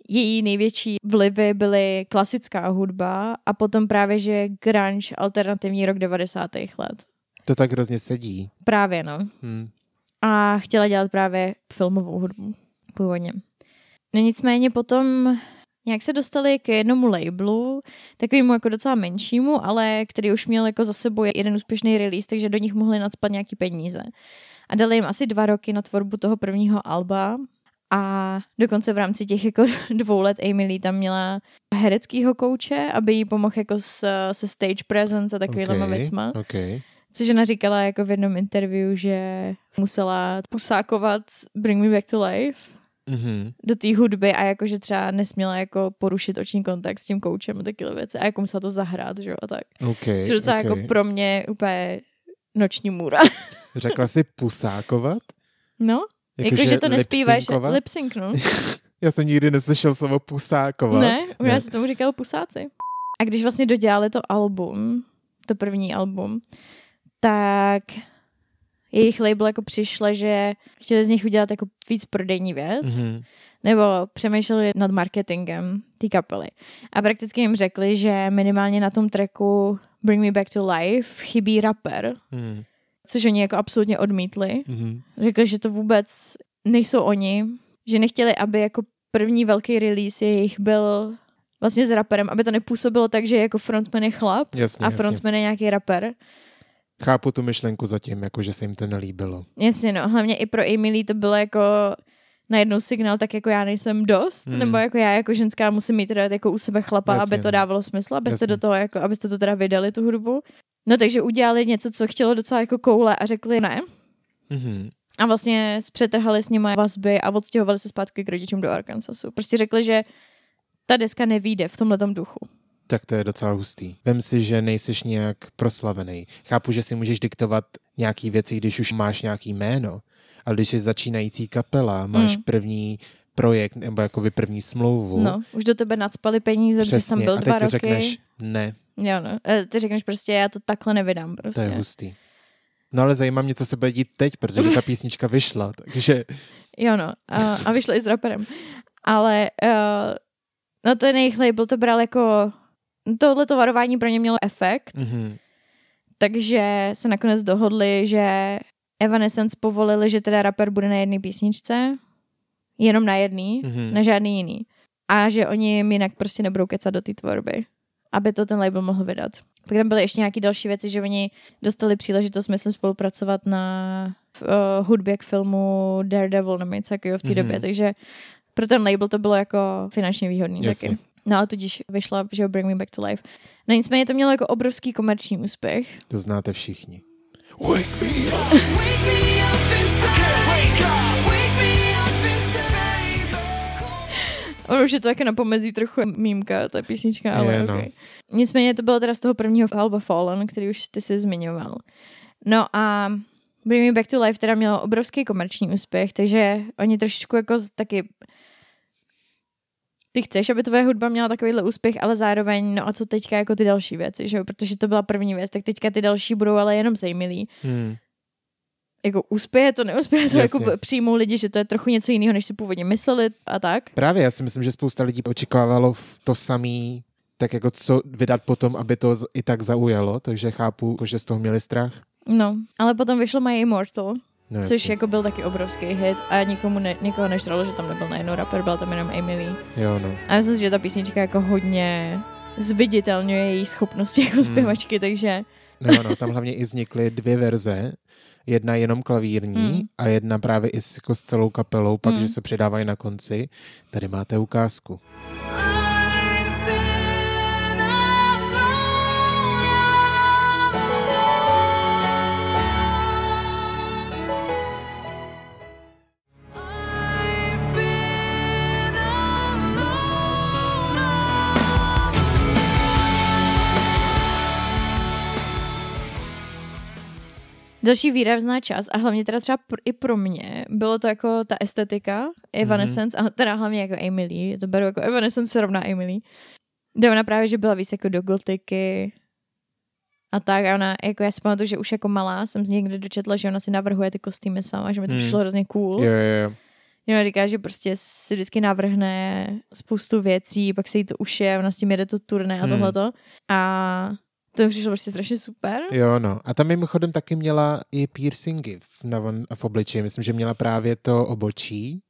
Její největší vlivy byly klasická hudba a potom právě, že grunge, alternativní rok 90. let. To tak hrozně sedí. Právě, no. Hm. A chtěla dělat právě filmovou hudbu původně. No nicméně potom nějak se dostali k jednomu labelu, takovému jako docela menšímu, ale který už měl jako za sebou jeden úspěšný release, takže do nich mohli nadspat nějaký peníze. A dali jim asi dva roky na tvorbu toho prvního alba a dokonce v rámci těch jako dvou let Emily tam měla hereckýho kouče, aby jí pomohl jako s, se stage presence a takovýhlema OK. věcma. OK. Což ona říkala jako v jednom interview, že musela pusákovat Bring Me Back to Life Mhm. do té hudby a jako, že třeba nesměla jako porušit oční kontakt s tím koučem a takové věci a jako musela to zahrát, že jo, a tak. OK. Což je docela OK. jako pro mě úplně noční můra. Řekla jsi pusákovat? No, jako, že to nespíváš lip-syncovat? lip sync, no. Já jsem nikdy neslyšel slovo pusákovat. Ne, ne. Ne. já jsem tomu říkal pusáci. A když vlastně dodělali to album, to první album, tak jejich label jako přišla, že chtěli z nich udělat jako víc prodejní věc, Mhm. nebo přemýšleli nad marketingem té kapely. A prakticky jim řekli, že minimálně na tom tracku Bring Me Back to Life chybí rapper, Mhm. což oni jako absolutně odmítli. Mhm. Řekli, že to vůbec nejsou oni, že nechtěli, aby jako první velký release jejich byl vlastně s raperem, aby to nepůsobilo tak, že jako frontman je chlap Jasně, a jasně. frontman je nějaký rapper. Chápu tu myšlenku zatím, jako že se jim to nelíbilo. Jasně, no. Hlavně i pro Emily to bylo jako najednou signál, tak jako já nejsem dost, Hmm. nebo jako já jako ženská musím mít teda jako u sebe chlapa, Jasně, aby to no. dávalo smysl, abyste Jasně. do toho jako, abyste to teda vydali tu hudbu. No takže udělali něco, co chtělo docela jako koule a řekli ne. Mhm. A vlastně zpřetrhali s nimi vazby a odstěhovali se zpátky k rodičům do Arkansasu. Prostě řekli, že ta deska nevíde v tomhletom duchu. Tak to je docela hustý. Vem si, že nejsiš nějak proslavený. Chápu, že si můžeš diktovat nějaký věci, když už máš nějaký jméno, ale když jsi začínající kapela, máš Mm. první projekt nebo jakoby první smlouvu, No, už do tebe nadspali peníze, protože jsi tam byl a dva ty roky. řekneš ne, Jo, no. E, Ty řekneš prostě, já to takhle nevydám to prostě. je hustý. No ale zajímá mě, co se bude dít teď, protože ta písnička vyšla, takže Jo, no. A, a vyšlo i s raperem. Ale uh, no ten jejich label to bral jako tohleto varování pro ně mělo efekt, mhm. takže se nakonec dohodli, že Evanescence povolili, že teda rapper bude na jedné písničce, jenom na jedný, Mhm. na žádný jiný. A že oni jim jinak prostě nebudou kecat do té tvorby, aby to ten label mohl vydat. Pak tam byly ještě nějaké další věci, že oni dostali příležitost, myslím, spolupracovat na v uh, hudbě k filmu Daredevil nebo něco takového v té Mhm. době, takže pro ten label to bylo jako finančně výhodný Jasně. taky. No a tudíž vyšla, že jo, Bring Me Back to Life. No nicméně to mělo jako obrovský komerční úspěch. To znáte všichni. Wake me up inside. Wake up. Wake me up inside. Ono už je to jako na pomezí trochu mýmka, ta písnička, ale Je, je, no. okay. Nicméně to bylo teda z toho prvního alba Fallen, který už ty si zmiňoval. No a Bring Me Back to Life teda mělo obrovský komerční úspěch, takže oni trošičku jako taky ty chceš, aby tvoje hudba měla takovýhle úspěch, ale zároveň, no a co teďka jako ty další věci, že jo? Protože to byla první věc, tak teďka ty další budou ale jenom zajímavý. Hmm. Jako uspěje to, neuspěje to, Jasně. jako přijmou lidi, že to je trochu něco jiného, než si původně mysleli a tak. Právě, já si myslím, že spousta lidí očekávalo to samý, tak jako co vydat potom, aby to i tak zaujalo, takže chápu, jako, že z toho měli strach. No, ale potom vyšlo My Immortal, No, což jako byl taky obrovský hit a nikomu ne, nikoho nežralo, že tam nebyl najednou rapper, byla tam jenom Emily. Jo, no. A myslím si, že ta písnička jako hodně zviditelňuje její schopnosti jako Hmm. zpěvačky, takže No, no, tam hlavně i vznikly dvě verze. Jedna jenom klavírní Hmm. a jedna právě i s, jako s celou kapelou, pak, Hmm. že se přidávají na konci. Tady máte ukázku. Další výrazná část a hlavně teda třeba pr- i pro mě bylo to jako ta estetika Evanescence a teda hlavně jako Emily, to beru jako Evanescence se rovná Emily. Kde ona právě, že byla víc jako do gotiky a tak a ona, jako já si pamatuju, že už jako malá jsem z někde dočetla, že ona si navrhuje ty kostýmy sama, že mi to Hmm. přišlo hrozně cool. Jo, jo, jo. Ona říká, že prostě si vždycky navrhne spoustu věcí, pak se jí to uše, ona s tím jede to turné a Hmm. tohleto. A to mi přišlo prostě strašně super. Jo, no. A tam mimochodem taky měla i piercingy v, na, v obličeji. Myslím, že měla právě to obočí.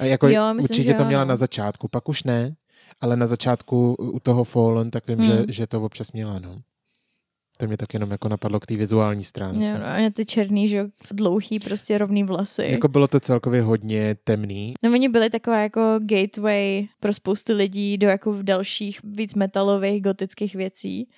A jako Jo, myslím, určitě že to jo, měla no. na začátku, pak už ne, ale na začátku u toho Fallen, tak vím, Hmm. že, že to občas měla, no. To mě tak jenom jako napadlo k té vizuální stránce. Jo, no, a ty černý, že dlouhý, prostě rovný vlasy. Jako bylo to celkově hodně temný. No oni byli taková jako gateway pro spoustu lidí do jako v dalších víc metalových, gotických věcí.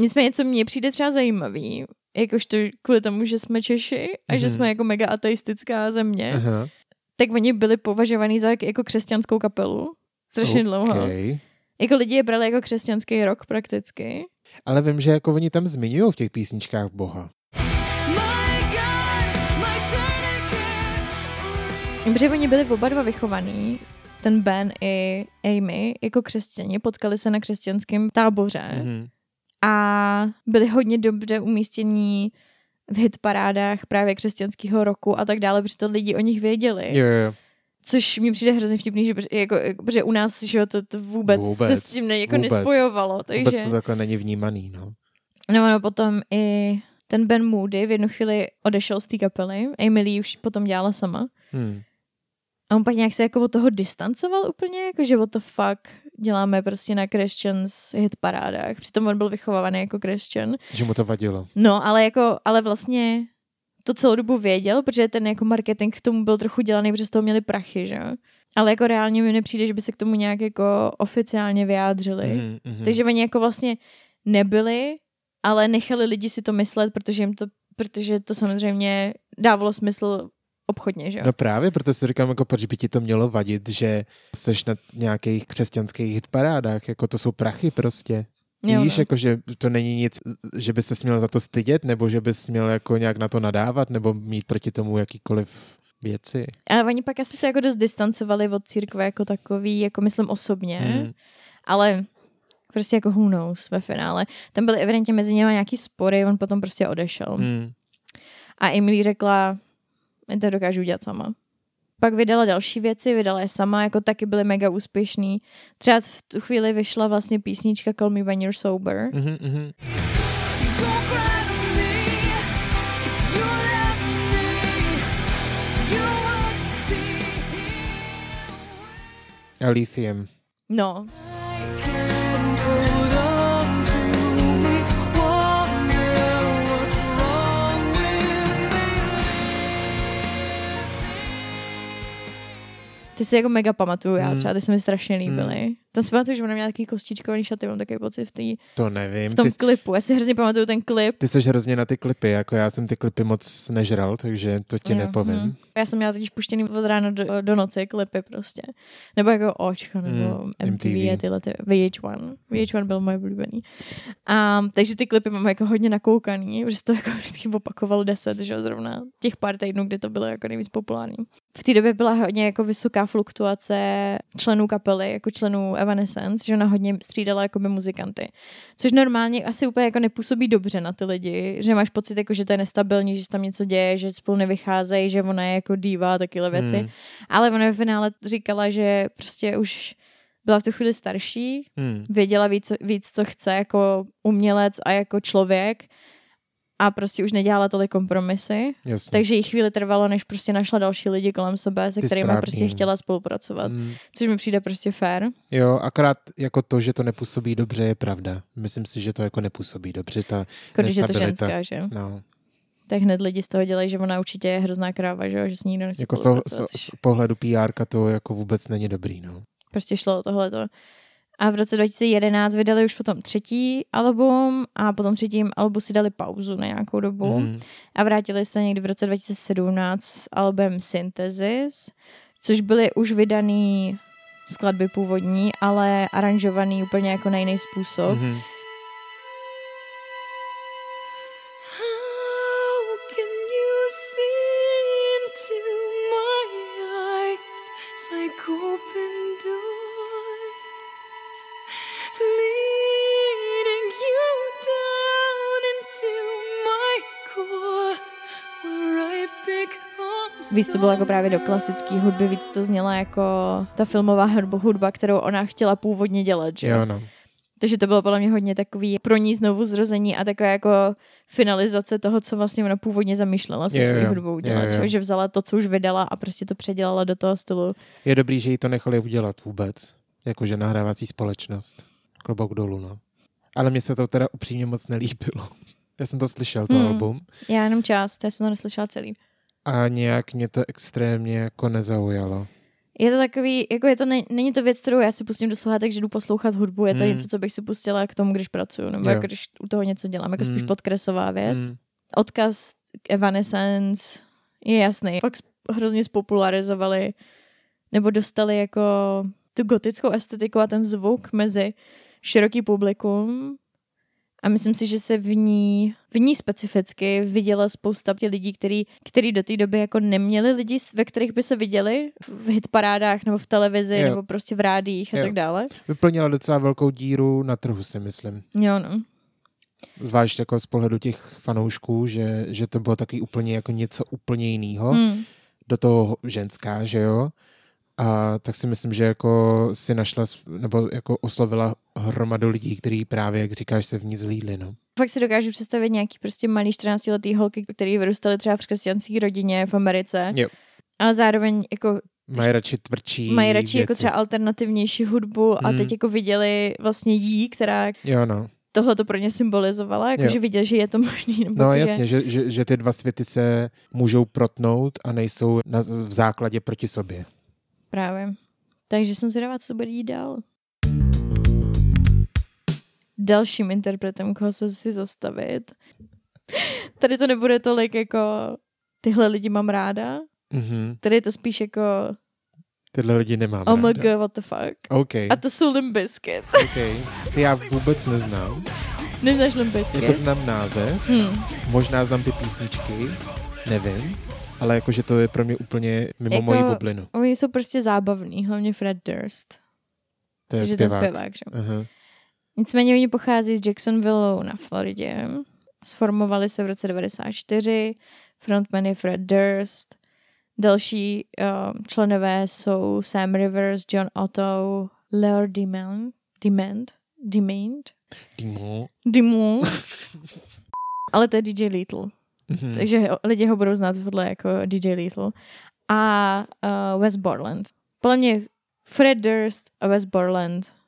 Nicméně, co mně přijde třeba zajímavý, jakožto kvůli tomu, že jsme Češi a že Mhm. jsme jako mega ateistická země, Aha. tak oni byli považovaní za jak- jako křesťanskou kapelu. Strašně dlouho. Okay. Jako lidi je brali jako křesťanský rok prakticky. Ale vím, že jako oni tam zmiňují v těch písničkách Boha. Protože oni byli oba dva vychovaný, ten Ben i Amy, jako křesťani, potkali se na křesťanském táboře. Mhm. A byli hodně dobře umístění v hitparádách právě křesťanského roku a tak dále, protože to lidi o nich věděli. Jo, jo. Což mi přijde hrozně vtipný, že jako, protože u nás že to, to vůbec, Vůbec, se s tím ne, jako vůbec. nespojovalo. Takže... Vůbec to takhle není vnímaný, no. No, no potom i ten Ben Moody v jednu chvíli odešel z té kapely, Emily už potom dělala sama. Hmm. A on pak nějak se jako od toho distancoval úplně, jako že what the fuck děláme prostě na Christians hit parádách. Přitom on byl vychovávaný jako Christian. Že mu to vadilo. No, ale jako, ale vlastně to celou dobu věděl, protože ten jako marketing k tomu byl trochu dělaný, protože z toho měli prachy, že jo. Ale jako reálně mi nepřijde, že by se k tomu nějak jako oficiálně vyjádřili. Mhm, mhm. Takže oni jako vlastně nebyli, ale nechali lidi si to myslet, protože jim to, protože to samozřejmě dávalo smysl obchodně, že jo. No právě, proto si říkám, jako proč by ti to mělo vadit, že seš na nějakých křesťanských hitparádách, jako to jsou prachy prostě. jo, Víš, no. jako, že to není nic, že by se směl za to stydět, nebo že bys měl jako nějak na to nadávat, nebo mít proti tomu jakýkoliv věci. Ale oni pak asi se jako dost distancovali od církve jako takový, jako myslím osobně, Hmm. ale prostě jako who knows ve finále. Tam byly evidentně mezi nimi nějaký spory, on potom prostě odešel. Hmm. A Emily řekla, já to dokážu udělat sama. Pak vydala další věci, vydala je sama, jako taky byly mega úspěšný. Třeba v tu chvíli vyšla vlastně písnička Call Me When You're Sober. Mhm, mhm. Don't cry Ty si jako mega pamatuju, já Hmm. třeba, ty se mi strašně líbily. Tam si pamatuju, že ona měla takový kostičkovaný šaty, mám takový pocit v, tý, To nevím. v tom Ty, klipu. Já si hrozně pamatuju ten klip. ty jsi hrozně na ty klipy, jako já jsem ty klipy moc nežral, takže to ti Jo, nepovím. hm. Já jsem měla totiž puštěný od rána do, do noci klipy prostě. Nebo jako Očko, nebo Hmm, MTV, MTV. a tyhle ty, VH1. VH1 byl moje oblíbený. Um, takže ty klipy mám jako hodně nakoukaný, protože se to jako vždycky opakovalo deset, že jo, zrovna těch pár týdnů, kdy to bylo jako nejvíc populární. V té době byla hodně jako vysoká fluktuace členů kapely, jako členů Evanescence, že ona hodně střídala jako by muzikanty. Což normálně asi úplně jako nepůsobí dobře na ty lidi, že máš pocit, jako, že to je nestabilní, že se tam něco děje, že spolu nevycházejí, že ona je jako diva a takyhle věci. Hmm. Ale ona v finále říkala, že prostě už byla v tu chvíli starší, Hmm. věděla víc, víc, co chce jako umělec a jako člověk a prostě už nedělala tolik kompromisy. Jasně. Takže jí chvíli trvalo, než prostě našla další lidi kolem sebe, se Ty kterými správný. prostě chtěla spolupracovat. Hmm. Což mi přijde prostě fair. Jo, akorát jako to, že to nepůsobí dobře, je pravda. Myslím si, že to jako nepůsobí dobře, ta když je to ženská, že? no, Tak hned lidi z toho dělají, že ona určitě je hrozná kráva, že, jo? že s ní nikdo nechce jako so, spolupracovat, so, což z pohledu PR to jako vůbec není dobrý, no. prostě šlo o tohleto. A v roce 2011 vydali už potom třetí album a po tom třetím albu si dali pauzu na nějakou dobu Hmm. a vrátili se někdy v roce 2017 s albem Synthesis, což byly už vydaný skladby původní, ale aranžovaný úplně jako na jiný způsob. Mhm. Víc to bylo jako právě do klasické hudby, víc to zněla jako ta filmová hudba, kterou ona chtěla původně dělat, že? Jo, no. Takže to bylo podle mě hodně takový pro ní znovu zrození a taková jako finalizace toho, co vlastně ona původně zamýšlela se svou hudbou dělat. Že vzala to, co už vydala a prostě to předělala do toho stylu. Je dobrý, že jí to nechali udělat vůbec. Jakože nahrávací společnost. Klobouk dolů, no. Ale mně se to teda upřímně moc nelíbilo. Já jsem to slyšel, to Hmm. album. Já jenom část, já jsem to neslyšela celý. A nějak mě to extrémně jako nezaujalo. Je to takový, jako je to, ne, není to věc, kterou já si pustím do sluchátek, že jdu poslouchat hudbu, je to Hmm. něco, co bych si pustila k tomu, když pracuju, nebo Jo. jako když u toho něco dělám, jako spíš Hmm. podkresová věc. Mm. Odkaz k Evanescence je jasný. Fakt hrozně spopularizovali nebo dostali jako tu gotickou estetiku a ten zvuk mezi široký publikum a myslím si, že se v ní, v ní specificky viděla spousta těch lidí, který, který do té doby jako neměli lidi, ve kterých by se viděli v hitparádách nebo v televizi Jo. nebo prostě v rádích a Jo. tak dále. Vyplnila docela velkou díru na trhu, si myslím. Jo, no. Zvlášť jako z pohledu těch fanoušků, že, že to bylo taky úplně jako něco úplně jiného. Hmm. Do toho ženská, že jo? A tak si myslím, že jako si našla, nebo jako oslovila hromadu lidí, kteří právě, jak říkáš, se v ní zlídli, no. Fakt si dokážu představit nějaký prostě malý 14-letý holky, který vyrůstaly třeba v křesťanské rodině v Americe. Jo. Ale zároveň jako Mají radši tvrdší mají radši jako věci. třeba alternativnější hudbu a Hmm. teď jako viděli vlastně jí, která Jo, no. tohle to pro ně symbolizovala, jako Jo. že viděli, že je to možný. Nebo No jako, jasně, že, že, že ty dva světy se můžou protnout a nejsou na, v základě proti sobě. Právě. Takže jsem zvědavá, co bude jít dál. Dalším interpretem, koho se si zastavit. Tady to nebude tolik jako tyhle lidi mám ráda. Mhm. Tady je to spíš jako Tyhle lidi nemám oh my ráda. god, what the fuck. OK, A to jsou Limp Bizkit. OK. Ty já vůbec neznám. Neznáš Limp Bizkit? Jako znám název, Hmm. možná znám ty písničky, nevím, ale jakože to je pro mě úplně mimo Jako- moji bublinu. Oni jsou prostě zábavní, hlavně Fred Durst. To je je ten zpěvák. zpěvák, že? Aha. Nicméně oni pochází z Jacksonville na Floridě. Sformovali se v roce 94. Frontman je Fred Durst. Další um, členové jsou Sam Rivers, John Otto, Leo Demand, Demand, Demand, Dimo. Dimu. Ale to je DJ Little. Mhm. Takže lidi ho budou znát podle jako DJ Little. A uh, West Borland. Podle mě Fred Durst a West Borland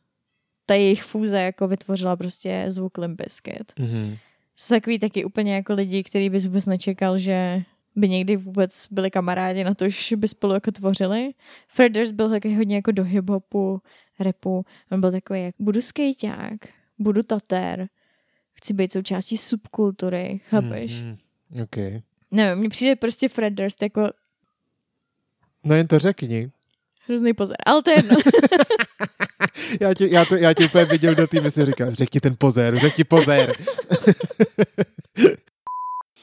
ta jejich fúze jako vytvořila prostě zvuk Limp Bizkit. Mhm. Jsou takový taky úplně jako lidi, který bys vůbec nečekal, že by někdy vůbec byli kamarádi na to, že by spolu jako tvořili. Fred Durst byl taky hodně jako do hip-hopu, repu. On byl takový, jak budu skejťák, budu tater, chci být součástí subkultury, chápeš? Mhm. OK. Nevím, mně přijde prostě Fred Durst jako No jen to řekni. Hrozný pozor. Ale to je jedno. Já tě, já to, já tě úplně viděl do týmu, si říkal, řekni ten pozér, řekni pozér.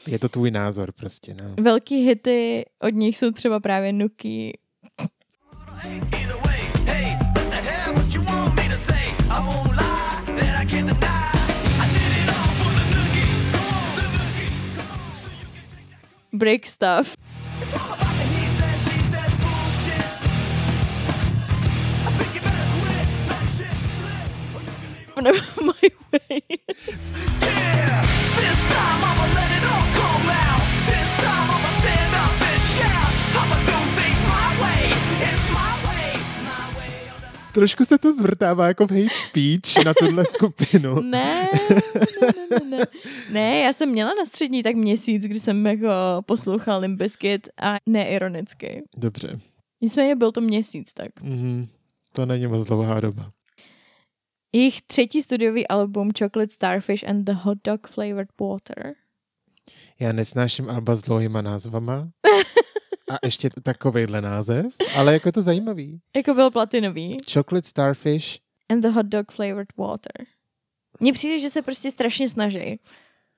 Je to tvůj názor prostě, no. Velký hity od nich jsou třeba právě Nuky. Either way, Or you can leave it. My way. Yeah, this time I'ma let it all come out. This time I'ma stand up and shout. I'ma do things my way. It's my way, my way or the Trošku se to zvrtává jako v hate speech na tuhle skupinu. Ne, ne, ne, ne. Ne, já jsem měla na střední tak měsíc, kdy jsem jako poslouchal Limp Bizkit a neironicky. Dobře. Nicméně byl to měsíc tak. Mhm. To není moc dlouhá doba. Jejich třetí studiový album Chocolate Starfish and the Hot Dog Flavored Water. Já nesnáším alba s dlouhýma názvama. A ještě takovejhle název. Ale jako je to zajímavý. Jako byl platinový. Chocolate Starfish. And the Hot Dog Flavored Water. Mně přijde, že se prostě strašně snaží.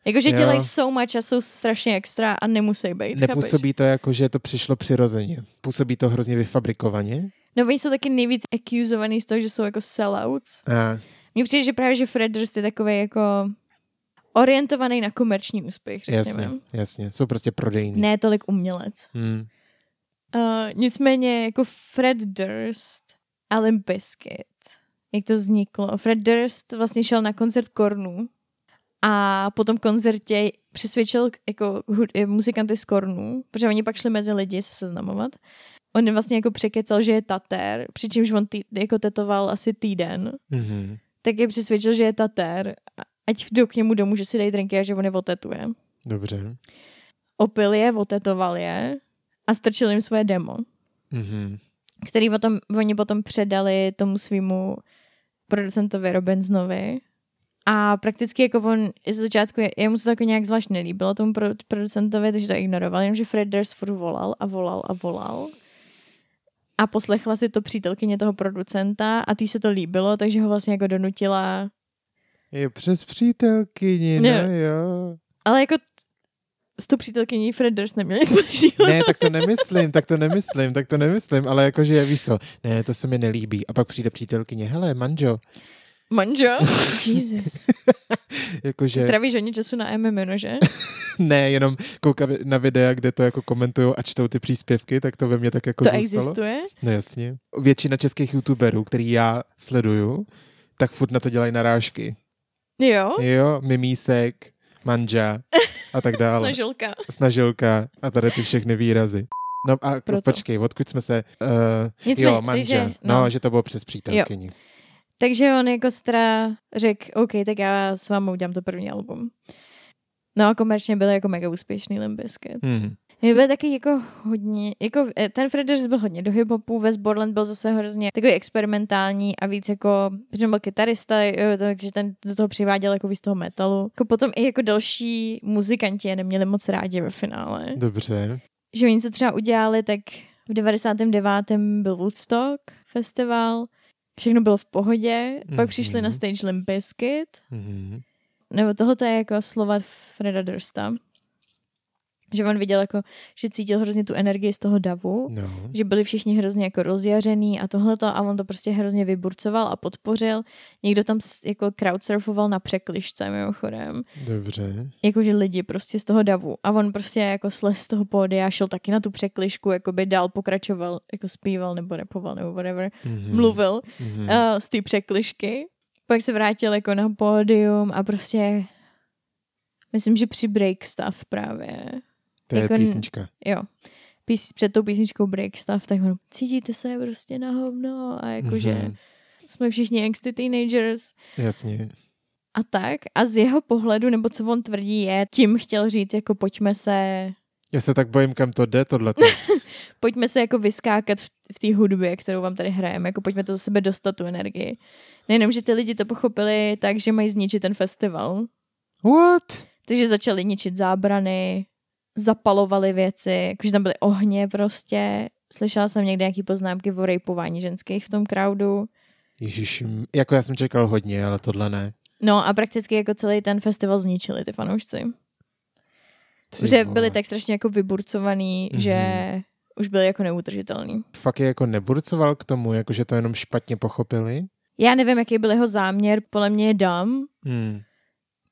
Jakože dělají so much a jsou strašně extra a nemusí být. chápeš? Nepůsobí to jako, že to přišlo přirozeně. Působí to hrozně vyfabrikovaně. No oni jsou taky nejvíc accusovaný z toho, že jsou jako sellouts. A Mně přijde, že právě, že Fred Durst je takový jako orientovaný na komerční úspěch, řekněme. jasně, jasně. Jsou prostě prodejní. Ne tolik umělec. Hmm. Uh, nicméně jako Fred Durst a Limp Bizkit, jak to vzniklo. Fred Durst vlastně šel na koncert Kornu a po tom koncertě přesvědčil jako hud- muzikanty z Kornu, protože oni pak šli mezi lidi se seznamovat. On vlastně jako překecal, že je tater, přičemž on tý, jako tetoval asi týden. Mhm. Tak je přesvědčil, že je tater, ať jdou k němu domů, že si dají drinky a že on je otetuje. Dobře. Opil je, otetoval je a strčil jim svoje demo. Mhm. který potom, oni potom předali tomu svýmu producentovi Robinsonovi. A prakticky jako on z začátku, je- jemu se to jako nějak zvlášť nelíbilo tomu pro, producentovi, takže to ignoroval, jenomže Fred Durst furt volal a volal a volal. A poslechla si to přítelkyně toho producenta a tý se to líbilo, takže ho vlastně jako donutila. Je přes přítelkyni, no Jo. jo. Ale jako s tou přítelkyní Fred Durst neměl nic společného. Ne, tak to nemyslím, tak to nemyslím, tak to nemyslím, ale jakože, víš co, ne, to se mi nelíbí. A pak přijde přítelkyně, hele, manžo, Manžo? Jesus. jakože, Travíš hodně času na MMO, že? ne, jenom koukám na videa, kde to jako komentují a čtou ty příspěvky, tak to ve mně tak jako To zůstalo. existuje? No jasně. Většina českých youtuberů, který já sleduju, tak furt na to dělají narážky. Jo? Jo, mimísek, manža a tak dále. Snažilka. Snažilka a tady ty všechny výrazy. No a Proto. Počkej, odkud jsme se... Uh, Nicméně, jo, manža. takže, no. no. no, že to bylo přes přítelkyni. Takže on jako stra řekl, OK, tak já s vámi udělám to první album. No a komerčně byl jako mega úspěšný Limp Bizkit. Hmm. Byl taky jako hodně, jako eh, ten Fred Durst byl hodně do hiphopu, Wes Borland byl zase hrozně takový experimentální a víc jako, protože byl kytarista, takže ten do toho přiváděl jako víc toho metalu. Jako potom i jako další muzikanti je neměli moc rádi ve finále. Dobře. Že oni co třeba udělali, tak v 99. byl Woodstock festival, všechno bylo v pohodě, mm-hmm. pak přišli na Mhm. stage Limp Bizkit, Mhm. nebo tohle je jako slova Freda Dursta, že on viděl jako, že cítil hrozně tu energii z toho davu, No. že byli všichni hrozně jako rozjařený a tohleto a on to prostě hrozně vyburcoval a podpořil. Někdo tam jako crowdsurfoval na překlišce mimochodem, Dobře. jakože lidi prostě z toho davu a on prostě jako slez z toho pódia, šel taky na tu překlišku, jako by dál pokračoval, jako zpíval nebo repoval nebo whatever, Mhm. mluvil Mhm. uh, z té překlišky. Pak se vrátil jako na pódium a prostě myslím, že při break stuff právě. To je jako- písnička. Jo. Pís, před tou písničkou break stuff, tak on, cítíte se prostě na hovno a jakože Mhm. jsme všichni angsty teenagers Jasně. a tak. A z jeho pohledu, nebo co on tvrdí je, tím chtěl říct, jako pojďme se Já se tak bojím, kam to jde, tohleto. Pojďme se jako vyskákat v, v té hudbě, kterou vám tady hrajeme, jako pojďme to za sebe dostat tu energii. Nejenom, že ty lidi to pochopili tak, že mají zničit ten festival, What? takže začali ničit zábrany, zapalovali věci, jakože tam byly ohně prostě. Slyšela jsem někde nějaký poznámky o rejpování ženských v tom crowdu. Ježíš, jako já jsem čekal hodně, ale tohle ne. No a prakticky jako celý ten festival zničili ty fanoušci. Že byli tak strašně jako vyburcovaný, Mhm. že už byli jako neudržitelný. Fakt je jako neburcoval k tomu, jako že to jenom špatně pochopili? Já nevím, jaký byl jeho záměr, podle mě je dam, Hmm.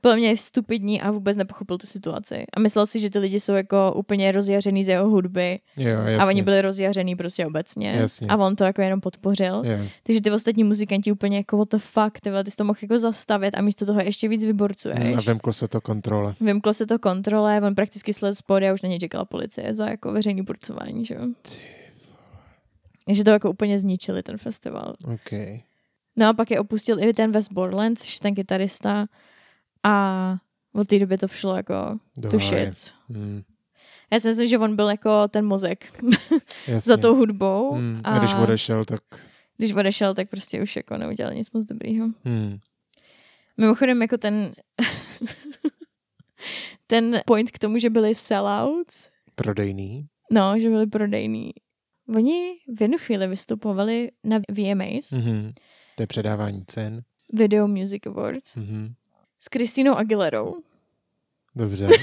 Podle mě je stupidní a vůbec nepochopil tu situaci. A myslel si, že ty lidi jsou jako úplně rozjařený z jeho hudby Jo, jasně. a oni byli rozjařený prostě obecně. Jasně. A on to jako jenom podpořil. Jo. Takže ty ostatní muzikanti úplně jako what the fuck, ty, ty jsi to mohl jako zastavit a místo toho ještě víc vyborcuješ. A vymklo se to kontrole. Vymklo se to kontrole, on prakticky slez spod a už na něj čekala policie za jako veřejný burcování, že jo. Takže to jako úplně zničili ten festival. OK. No a pak je opustil i ten Wes Borland, což ten kytarista a od té doby to šlo jako Do to shit. Hmm. Já si myslím, že on byl jako ten mozek za tou hudbou Hmm. a A když odešel, tak... když odešel, tak prostě už jako neudělal nic moc dobrýho. Hmm. Mimochodem jako ten ten point k tomu, že byli sellouts, Prodejný. no, že byli prodejní. Oni v jednu chvíli vystupovali na VMAs, Mhm. To je předávání cen. Video Music Awards, Mhm. S Christinou Aguilerou. Dobře.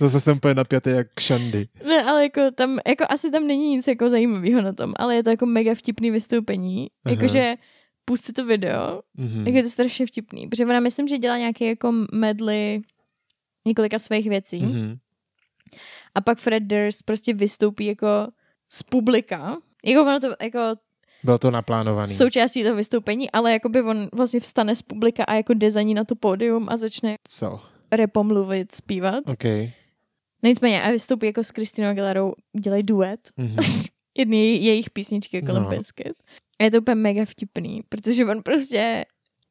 Zase jsem úplně napjatý jak kšandy. Ne, ale jako tam, jako asi tam není nic jako zajímavého na tom, ale je to jako mega vtipný vystoupení. Jakože pust si to video, Mhm. jak je to strašně vtipný. Protože ona myslím, že dělá nějaký jako medley několika svých věcí. Mhm. A pak Fred Durst prostě vystoupí jako z publika. Jako ono to jako Bylo to naplánovaný. součástí toho vystoupení, ale jako by on vlastně vstane z publika a jako jde za ní na to pódium a začne Co? repom mluvit, zpívat. OK. No nicméně a vystoupí jako s Kristinou Aguilerou, dělají duet. Mhm. jedny jejich písničky jako No. Biscuit. A je to úplně mega vtipný, protože on prostě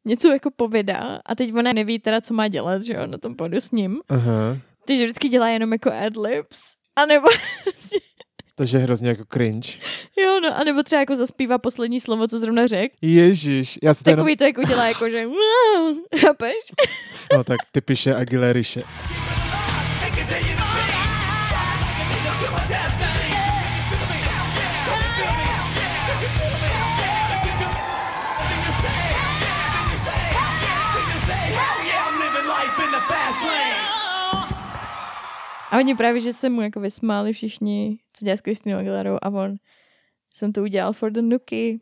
něco jako povědá a teď ona neví teda, co má dělat, že jo, na tom pódiu s ním. Aha. Takže vždycky dělá jenom jako adlibs. A nebo, Takže hrozně jako cringe. jo, no, a nebo třeba jako zaspívá poslední slovo, co zrovna řekl. Ježíš, já si to jenom... Takový to jako dělá jako, že chápeš? No tak ty píše Aguileriše. A oni právě, že se mu jako vysmáli všichni, co dělá s Kristinou Aguilerou a on jsem to udělal for the Nuky.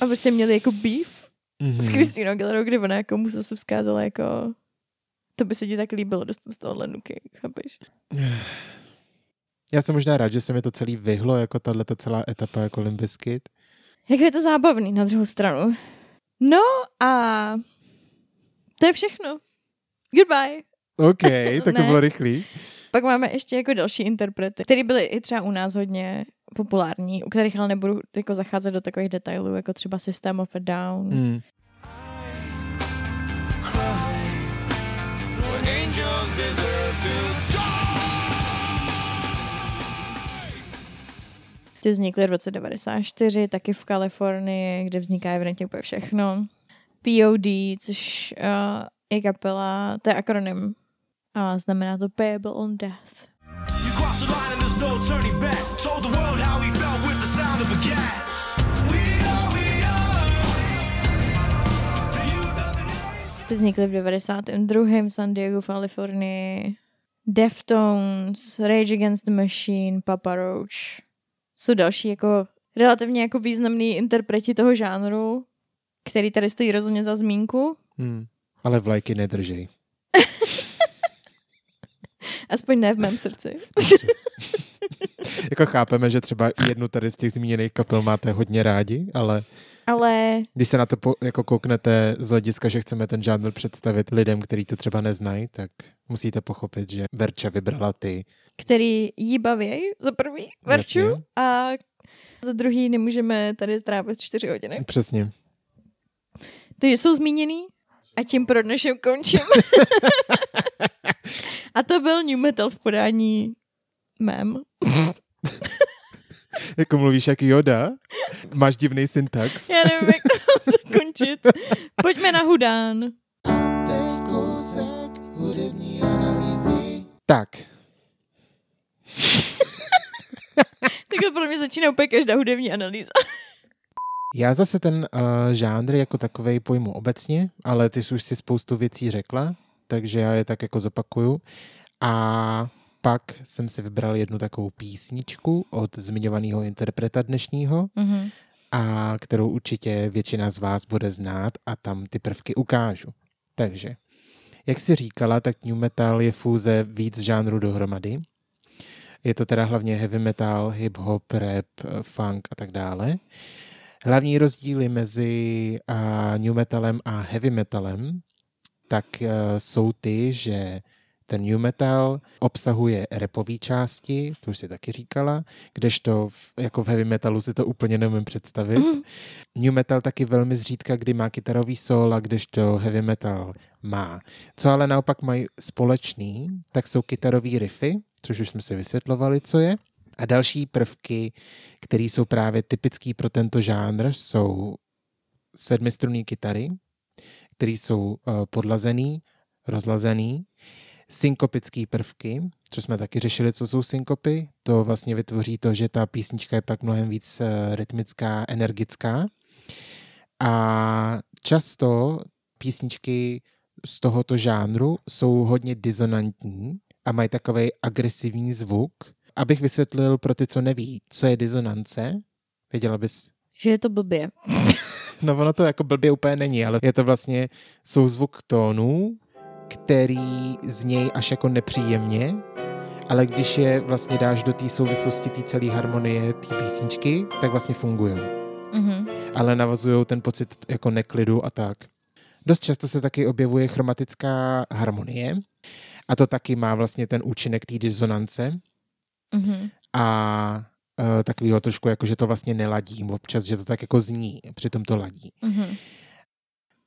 A prostě měli jako beef Mhm. s Kristinou Aguilerou, kde ona jako mu zase vzkázala jako to by se ti tak líbilo dostat z tohohle Nuky, chápeš? Já jsem možná rád, že se mi to celý vyhlo, jako tahle celá etapa jako Limbiskit. Jak je to zábavný na druhou stranu. No a to je všechno. Goodbye. OK, tak to bylo rychlý. Pak máme ještě jako další interprety, které byly i třeba u nás hodně populární, u kterých ale nebudu jako zacházet do takových detailů, jako třeba System of a Down. To Ty vznikly v roce 94, taky v Kalifornii, kde vzniká evidentně úplně všechno. POD, což uh, je kapela, to je akronym a znamená to Payable on Death. You cross the line and there's no turning back. Told the world how we felt with the sound of a gat. We are, we are. You know the days. Ty vznikly v 92. v San Diego, v Kalifornii. Deftones, Rage Against the Machine, Papa Roach. Jsou další jako relativně jako významný interpreti toho žánru, který tady stojí rozhodně za zmínku. Hmm. Ale vlajky nedržej. Aspoň ne v mém srdci. jako chápeme, že třeba jednu tady z těch zmíněných kapel máte hodně rádi, ale Ale když se na to po, jako kouknete z hlediska, že chceme ten žánr představit lidem, kteří to třeba neznají, tak musíte pochopit, že Verča vybrala ty. který jí baví za prvý, Verču, Jasně. a za druhý nemůžeme tady strávit čtyři hodiny. Přesně. Takže jsou zmíněný a tím pro dnešek končím. a to byl new metal v podání mem. Jako mluvíš jak Yoda? Máš divný syntax? Já nevím, jak to zakončit. Pojďme na hudán. Tak, Takhle podle mě začíná úplně každá hudební analýza. já zase ten uh, žánr jako takovej pojmu obecně, ale ty jsi už si spoustu věcí řekla, takže já je tak jako zopakuju. A pak jsem si vybral jednu takovou písničku od zmiňovaného interpreta dnešního, Mhm. a kterou určitě většina z vás bude znát a tam ty prvky ukážu. Takže, jak jsi říkala, tak new metal je fúze víc žánrů dohromady. Je to teda hlavně heavy metal, hip-hop, rap, funk a tak dále. Hlavní rozdíly mezi a, new metalem a heavy metalem tak e, jsou ty, že ten new metal obsahuje repové části, to už si taky říkala, kdežto v, jako v heavy metalu si to úplně neumím představit. Mhm. New metal taky velmi zřídka, kdy má kytarový sól, kdežto heavy metal má. Co ale naopak mají společný, tak jsou kytarový riffy, což už jsme si vysvětlovali, co je. A další prvky, které jsou právě typický pro tento žánr, jsou sedmistrunné kytary, které jsou uh, podlazený, rozlazený, synkopické prvky, což jsme taky řešili, co jsou synkopy. To vlastně vytvoří to, že ta písnička je pak mnohem víc eh, rytmická, energická. A často písničky z tohoto žánru jsou hodně disonantní a mají takový agresivní zvuk. Abych vysvětlil pro ty, co neví, co je disonance, věděla bys, Že je to blbě. No ono to jako blbě úplně není, ale je to vlastně souzvuk tónů, který znějí až jako nepříjemně, ale když je vlastně dáš do té souvislosti té celé harmonie té písničky, tak vlastně fungují. Mhm. Ale navazují ten pocit jako neklidu a tak. Dost často se taky objevuje chromatická harmonie a to taky má vlastně ten účinek té disonance Mhm. a uh, takového trošku jako, že to vlastně neladí občas, že to tak jako zní, přitom to ladí. Mhm.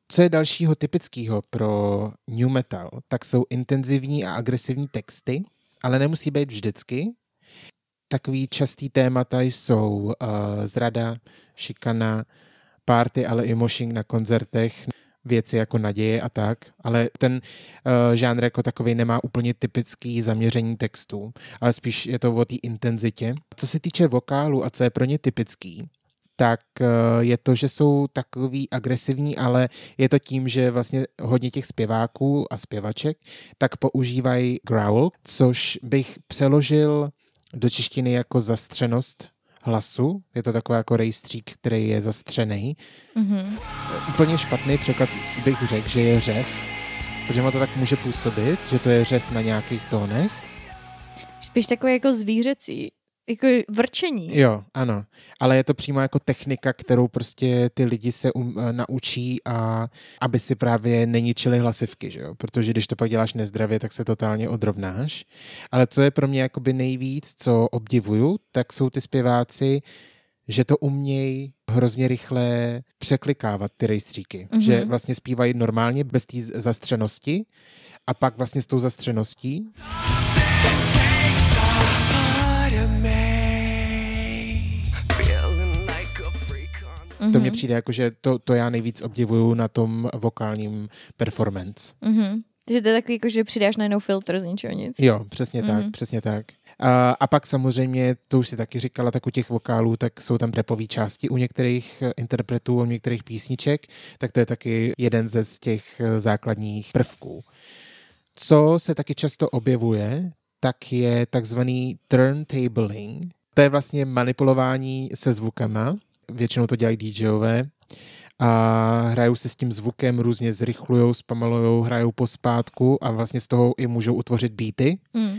Co je dalšího typického pro new metal, tak jsou intenzivní a agresivní texty, ale nemusí být vždycky. Takový častý témata jsou uh, zrada, šikana, party, ale i moshing na koncertech, věci jako naděje a tak, ale ten uh, žánr jako takový nemá úplně typický zaměření textů, ale spíš je to o té intenzitě. Co se týče vokálu a co je pro ně typický, tak eh, je to, že jsou takový agresivní, ale je to tím, že vlastně hodně těch zpěváků a zpěvaček tak používají growl, což bych přeložil do češtiny jako zastřenost hlasu. Je to takový jako rejstřík, který je zastřený. Mhm. Úplně špatný překlad bych řekl, že je řev, protože ono to tak může působit, že to je řev na nějakých tónech. Spíš takový jako zvířecí. Jako vrčení. Jo, ano. Ale je to přímo jako technika, kterou prostě ty lidi se um, eh, naučí a aby si právě neničili hlasivky, že jo? Protože když to pak děláš nezdravě, tak se totálně odrovnáš. Ale co je pro mě jakoby nejvíc, co obdivuju, tak jsou ty zpěváci, že to umějí hrozně rychle překlikávat ty rejstříky. Mhm. Mm-hmm. Že vlastně zpívají normálně bez té zastřenosti a pak vlastně s tou zastřeností To mně přijde jako, že to, to já nejvíc obdivuju na tom vokálním performance. Mhm. Takže to je takový, jako, že přidáš najednou filtr z ničeho nic. Jo, přesně Mhm. tak, přesně tak. A, a pak samozřejmě, to už si taky říkala, tak u těch vokálů, tak jsou tam repové části u některých eh, interpretů, u některých písniček, tak to je taky jeden ze z těch eh, základních prvků. Co se taky často objevuje, tak je takzvaný turntabling. To je vlastně manipulování se zvukama, většinou to dělají DJové, a hrajou se s tím zvukem, různě zrychlujou, zpomalujou, hrajou pospátku a vlastně z toho i můžou utvořit beaty, Mm.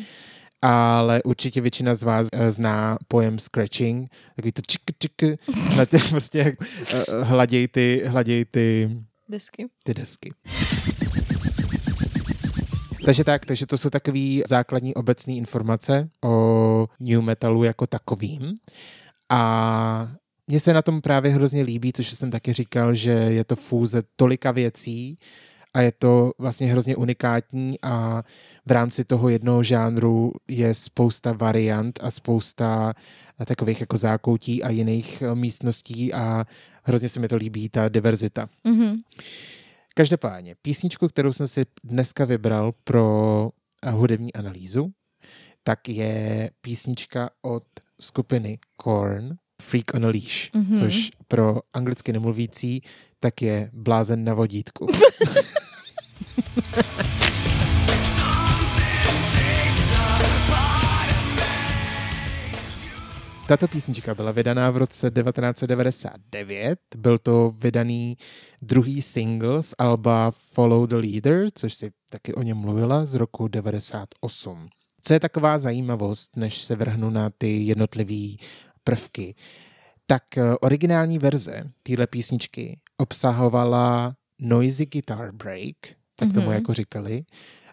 ale určitě většina z vás eh, zná pojem scratching, takový to čik, čik, na tě prostě jak eh, hladěj ty, hladěj ty, Desky. ty desky. Takže tak, takže to jsou takové základní obecné informace o new metalu jako takovým. A mně se na tom právě hrozně líbí, což jsem taky říkal, že je to fůze tolika věcí a je to vlastně hrozně unikátní a v rámci toho jednoho žánru je spousta variant a spousta takových jako zákoutí a jiných eh, místností a hrozně se mi to líbí, ta diverzita. Mhm. Každopádně, písničku, kterou jsem si dneska vybral pro eh, hudební analýzu, tak je písnička od skupiny Korn, Freak on a Leash, Mhm. mm-hmm. což pro anglicky nemluvící tak je blázen na vodítku. Tato písnička byla vydaná v roce 1999. Byl to vydaný druhý single z alba Follow the Leader, což si taky o něm mluvila, z roku 98. Co je taková zajímavost, než se vrhnu na ty jednotlivé prvky, tak eh, originální verze téhle písničky obsahovala noisy guitar break, tak tomu Mhm. jako říkali,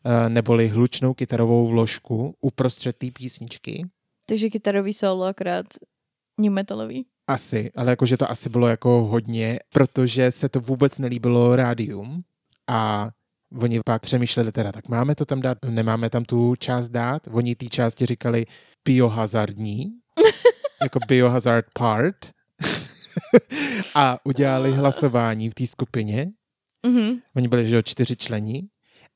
eh, neboli hlučnou kytarovou vložku uprostřed té písničky. Takže kytarový solo, akorát new metalový. Asi, ale jakože to asi bylo jako hodně, protože se to vůbec nelíbilo rádium a oni pak přemýšleli teda, tak máme to tam dát, nemáme tam tu část dát. Oni té části říkali biohazardní, jako biohazard part a udělali hlasování v té skupině. Mhm. Oni byli, že jo, čtyři členi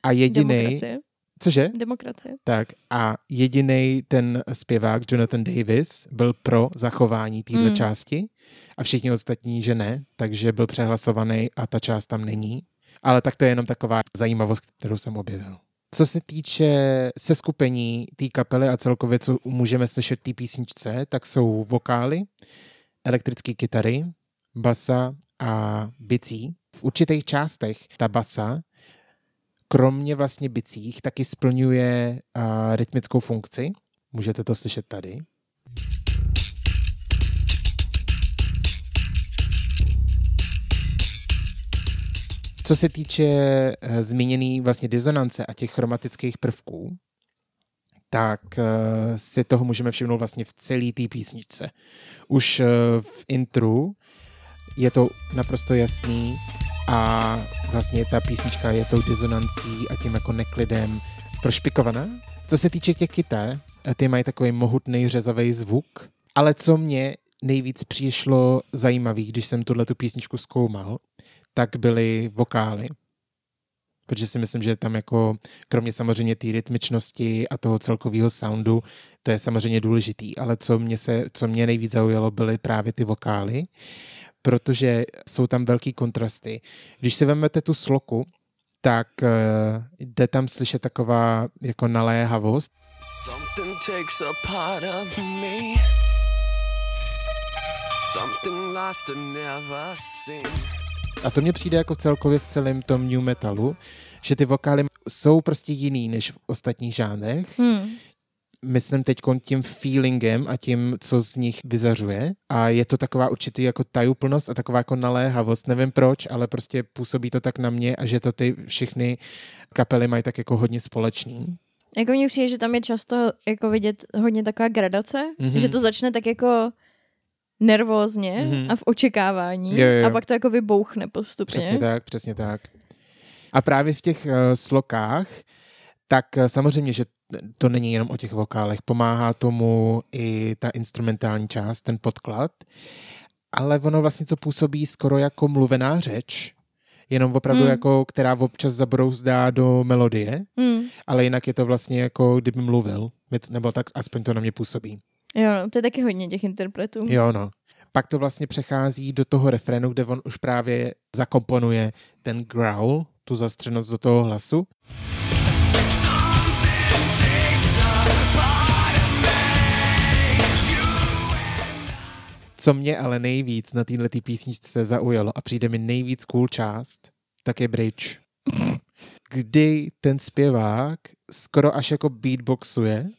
a jediný, Demokracie. cože? Demokracie. Tak a jediný ten zpěvák Jonathan Davis byl pro zachování téhle Mm. mm. části a všichni ostatní, že ne, takže byl přehlasovaný a ta část tam není. Ale tak to je jenom taková zajímavost, kterou jsem objevil. Co se týče seskupení té kapely a celkově, co můžeme slyšet té písničce, tak jsou vokály, elektrické kytary, basa a bicí. V určitých částech ta basa kromě vlastně bicích taky splňuje uh, rytmickou funkci. Můžete to slyšet tady. Co se týče uh, zmíněný vlastně disonance a těch chromatických prvků, tak uh, si toho můžeme všimnout vlastně v celé té písničce. Už uh, v intru je to naprosto jasný a vlastně ta písnička je tou disonancí a tím jako neklidem prošpikovaná. Co se týče těch kytar, ty mají takový mohutný řezavý zvuk, ale co mě nejvíc přišlo zajímavý, když jsem tuhle tu písničku zkoumal, tak byly vokály. Protože si myslím, že tam jako, kromě samozřejmě té rytmičnosti a toho celkového soundu, to je samozřejmě důležitý, ale co mě, se, co mě nejvíc zaujalo, byly právě ty vokály, protože jsou tam velký kontrasty. Když si vezmete tu sloku, tak uh, jde tam slyšet taková jako naléhavost, takes a part of me. Something lost and never seen. A to mně přijde jako celkově v celém tom new metalu, že ty vokály jsou prostě jiný než v ostatních žánrech. Hmm. Myslím teď tím feelingem a tím, co z nich vyzařuje. A je to taková určitý jako tajuplnost a taková jako naléhavost. Nevím proč, ale prostě působí to tak na mě a že to ty všechny kapely mají tak jako hodně společný. Jako mně přijde, že tam je často jako vidět hodně taková gradace, Mhm. mm-hmm. že to začne tak jako nervózně Mhm. mm-hmm. a v očekávání Jo, jo, jo. a pak to jako vybouchne postupně. Přesně tak, přesně tak. A právě v těch uh, slokách, tak uh, samozřejmě, že to není jenom o těch vokálech, pomáhá tomu i ta instrumentální část, ten podklad, ale ono vlastně to působí skoro jako mluvená řeč, jenom opravdu Hmm. jako, která občas zabrouzdá do melodie, Hmm. ale jinak je to vlastně jako kdyby mluvil, nebo tak aspoň to na mě působí. Jo, no, to je taky hodně těch interpretů. Jo, no. Pak to vlastně přechází do toho refrénu, kde on už právě zakomponuje ten growl, tu zastřenost do toho hlasu. Co mě ale nejvíc na této písničce zaujalo a přijde mi nejvíc cool část, tak je bridge. Kdy ten zpěvák skoro až jako beatboxuje,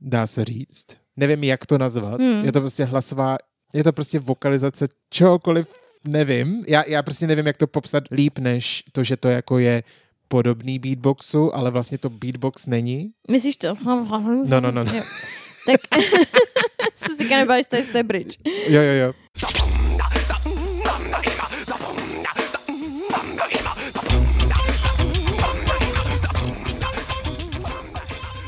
dá se říct. Nevím, jak to nazvat. Hmm. Je to prostě hlasová, je to prostě vokalizace čehokoliv, nevím. Já, já prostě nevím, jak to popsat líp, než to, že to jako je podobný beatboxu, ale vlastně to beatbox není. Myslíš to? No, no, no. no. Jo. Tak se si kanibálista je z té bridge. Jo, jo, jo.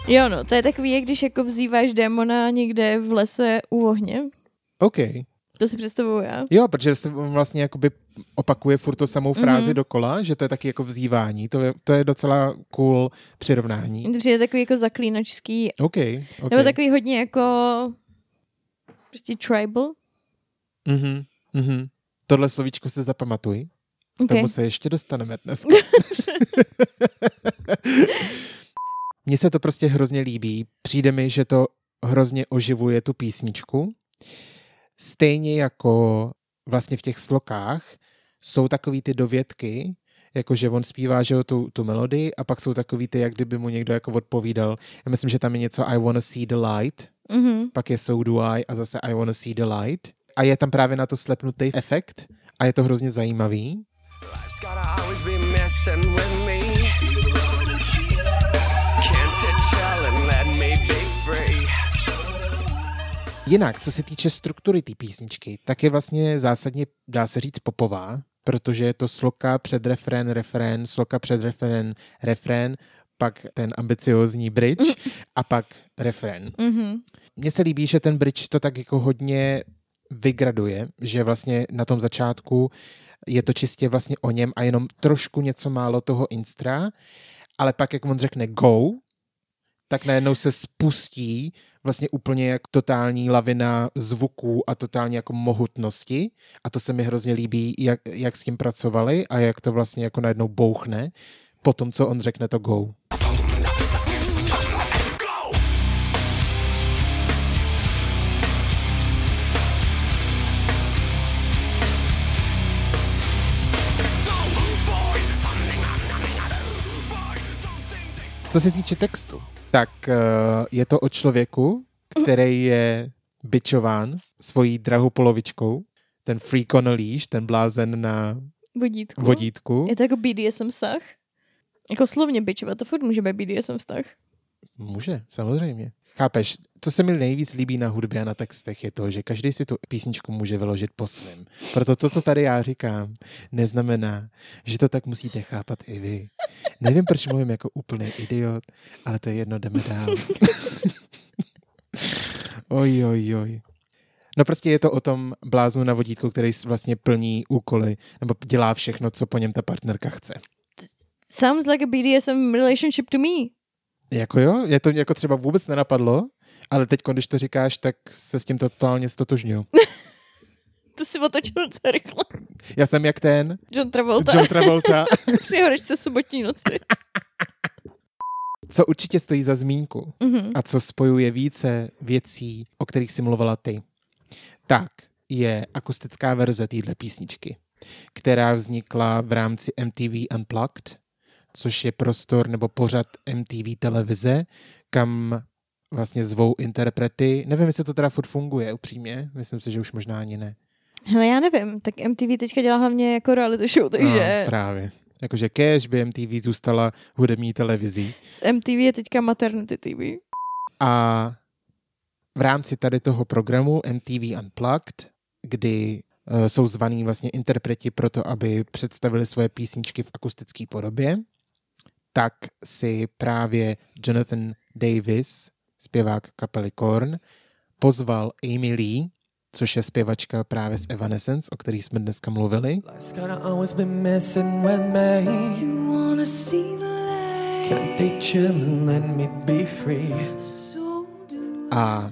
Jo, no, to je takový, jak když jako vzýváš démona někde v lese u ohně. OK. To si představuju já. Jo, protože se vlastně jakoby opakuje furt to samou frázi Mhm. dokola, že to je taky jako vzývání. To je, to je docela cool přirovnání. To přijde takový jako zaklínačský, OK, OK. nebo takový hodně jako prostě tribal. Mhm, mhm. Tohle slovíčko se zapamatuj. K Okay. tomu se ještě dostaneme dneska. Mně se to prostě hrozně líbí. Přijde mi, že to hrozně oživuje tu písničku. Stejně jako vlastně v těch slokách jsou takový ty dovědky, jako že on zpívá, že jo, tu, tu melodii a pak jsou takový ty, jak kdyby mu někdo jako odpovídal. Já myslím, že tam je něco I wanna see the light, Mhm. pak je So do I a zase I wanna see the light. A je tam právě na to slepnutý efekt a je to hrozně zajímavý. Life's gotta always be messing with me. Jinak, co se týče struktury té písničky, tak je vlastně zásadně, dá se říct, popová, protože je to sloka před refrén, refrén, sloka před refrén, refrén, pak ten ambiciozní bridge a pak refrén. Mhm. Mně se líbí, že ten bridge to tak jako hodně vygraduje, že vlastně na tom začátku je to čistě vlastně o něm a jenom trošku něco málo toho instra, ale pak, jak on řekne go, tak najednou se spustí vlastně úplně jak totální lavina zvuků a totální jako mohutnosti a to se mi hrozně líbí, jak, jak s tím pracovali a jak to vlastně jako najednou bouchne po tom, co on řekne to go. Co se týče textu, tak uh, je to o člověku, který je bičován svojí drahou polovičkou, ten freak on a leash, ten blázen na Vodítku. vodítku. Je to jako BDSM vztah? Jako slovně bičovat, to furt může být BDSM vztah. Může, samozřejmě. Chápeš, co se mi nejvíc líbí na hudbě a na textech je to, že každý si tu písničku může vyložit po svém. Proto to, co tady já říkám, neznamená, že to tak musíte chápat i vy. Nevím, proč mluvím jako úplný idiot, ale to je jedno, jdeme dál. oj, oj, oj. No prostě je to o tom bláznu na vodítku, který vlastně plní úkoly, nebo dělá všechno, co po něm ta partnerka chce. Sounds like a BDSM relationship to me. Jako jo, je to jako třeba vůbec nenapadlo, ale teď, když to říkáš, tak se s tím totálně stotožňuju. To si otočil docela rychle. Já jsem jak ten John Travolta John Travolta, při horečce sobotní noci. co určitě stojí za zmínku Mhm. a co spojuje více věcí, o kterých si mluvila ty, tak je akustická verze téhle písničky, která vznikla v rámci MTV Unplugged, což je prostor nebo pořad MTV televize, kam vlastně zvou interprety. Nevím, jestli to teda furt funguje, upřímně. Myslím si, že už možná ani ne. Hele, já nevím, tak MTV teďka dělá hlavně jako reality show, takže No, právě. Jakože cash by MTV zůstala hudební televizí. s MTV je teďka maternity TV. A v rámci tady toho programu MTV Unplugged, kdy uh, jsou zvaní vlastně interpreti pro to, aby představili svoje písničky v akustické podobě, tak si právě Jonathan Davis, zpěvák kapely Korn, pozval Amy Lee, což je zpěvačka právě z Evanescence, o který jsme dneska mluvili. A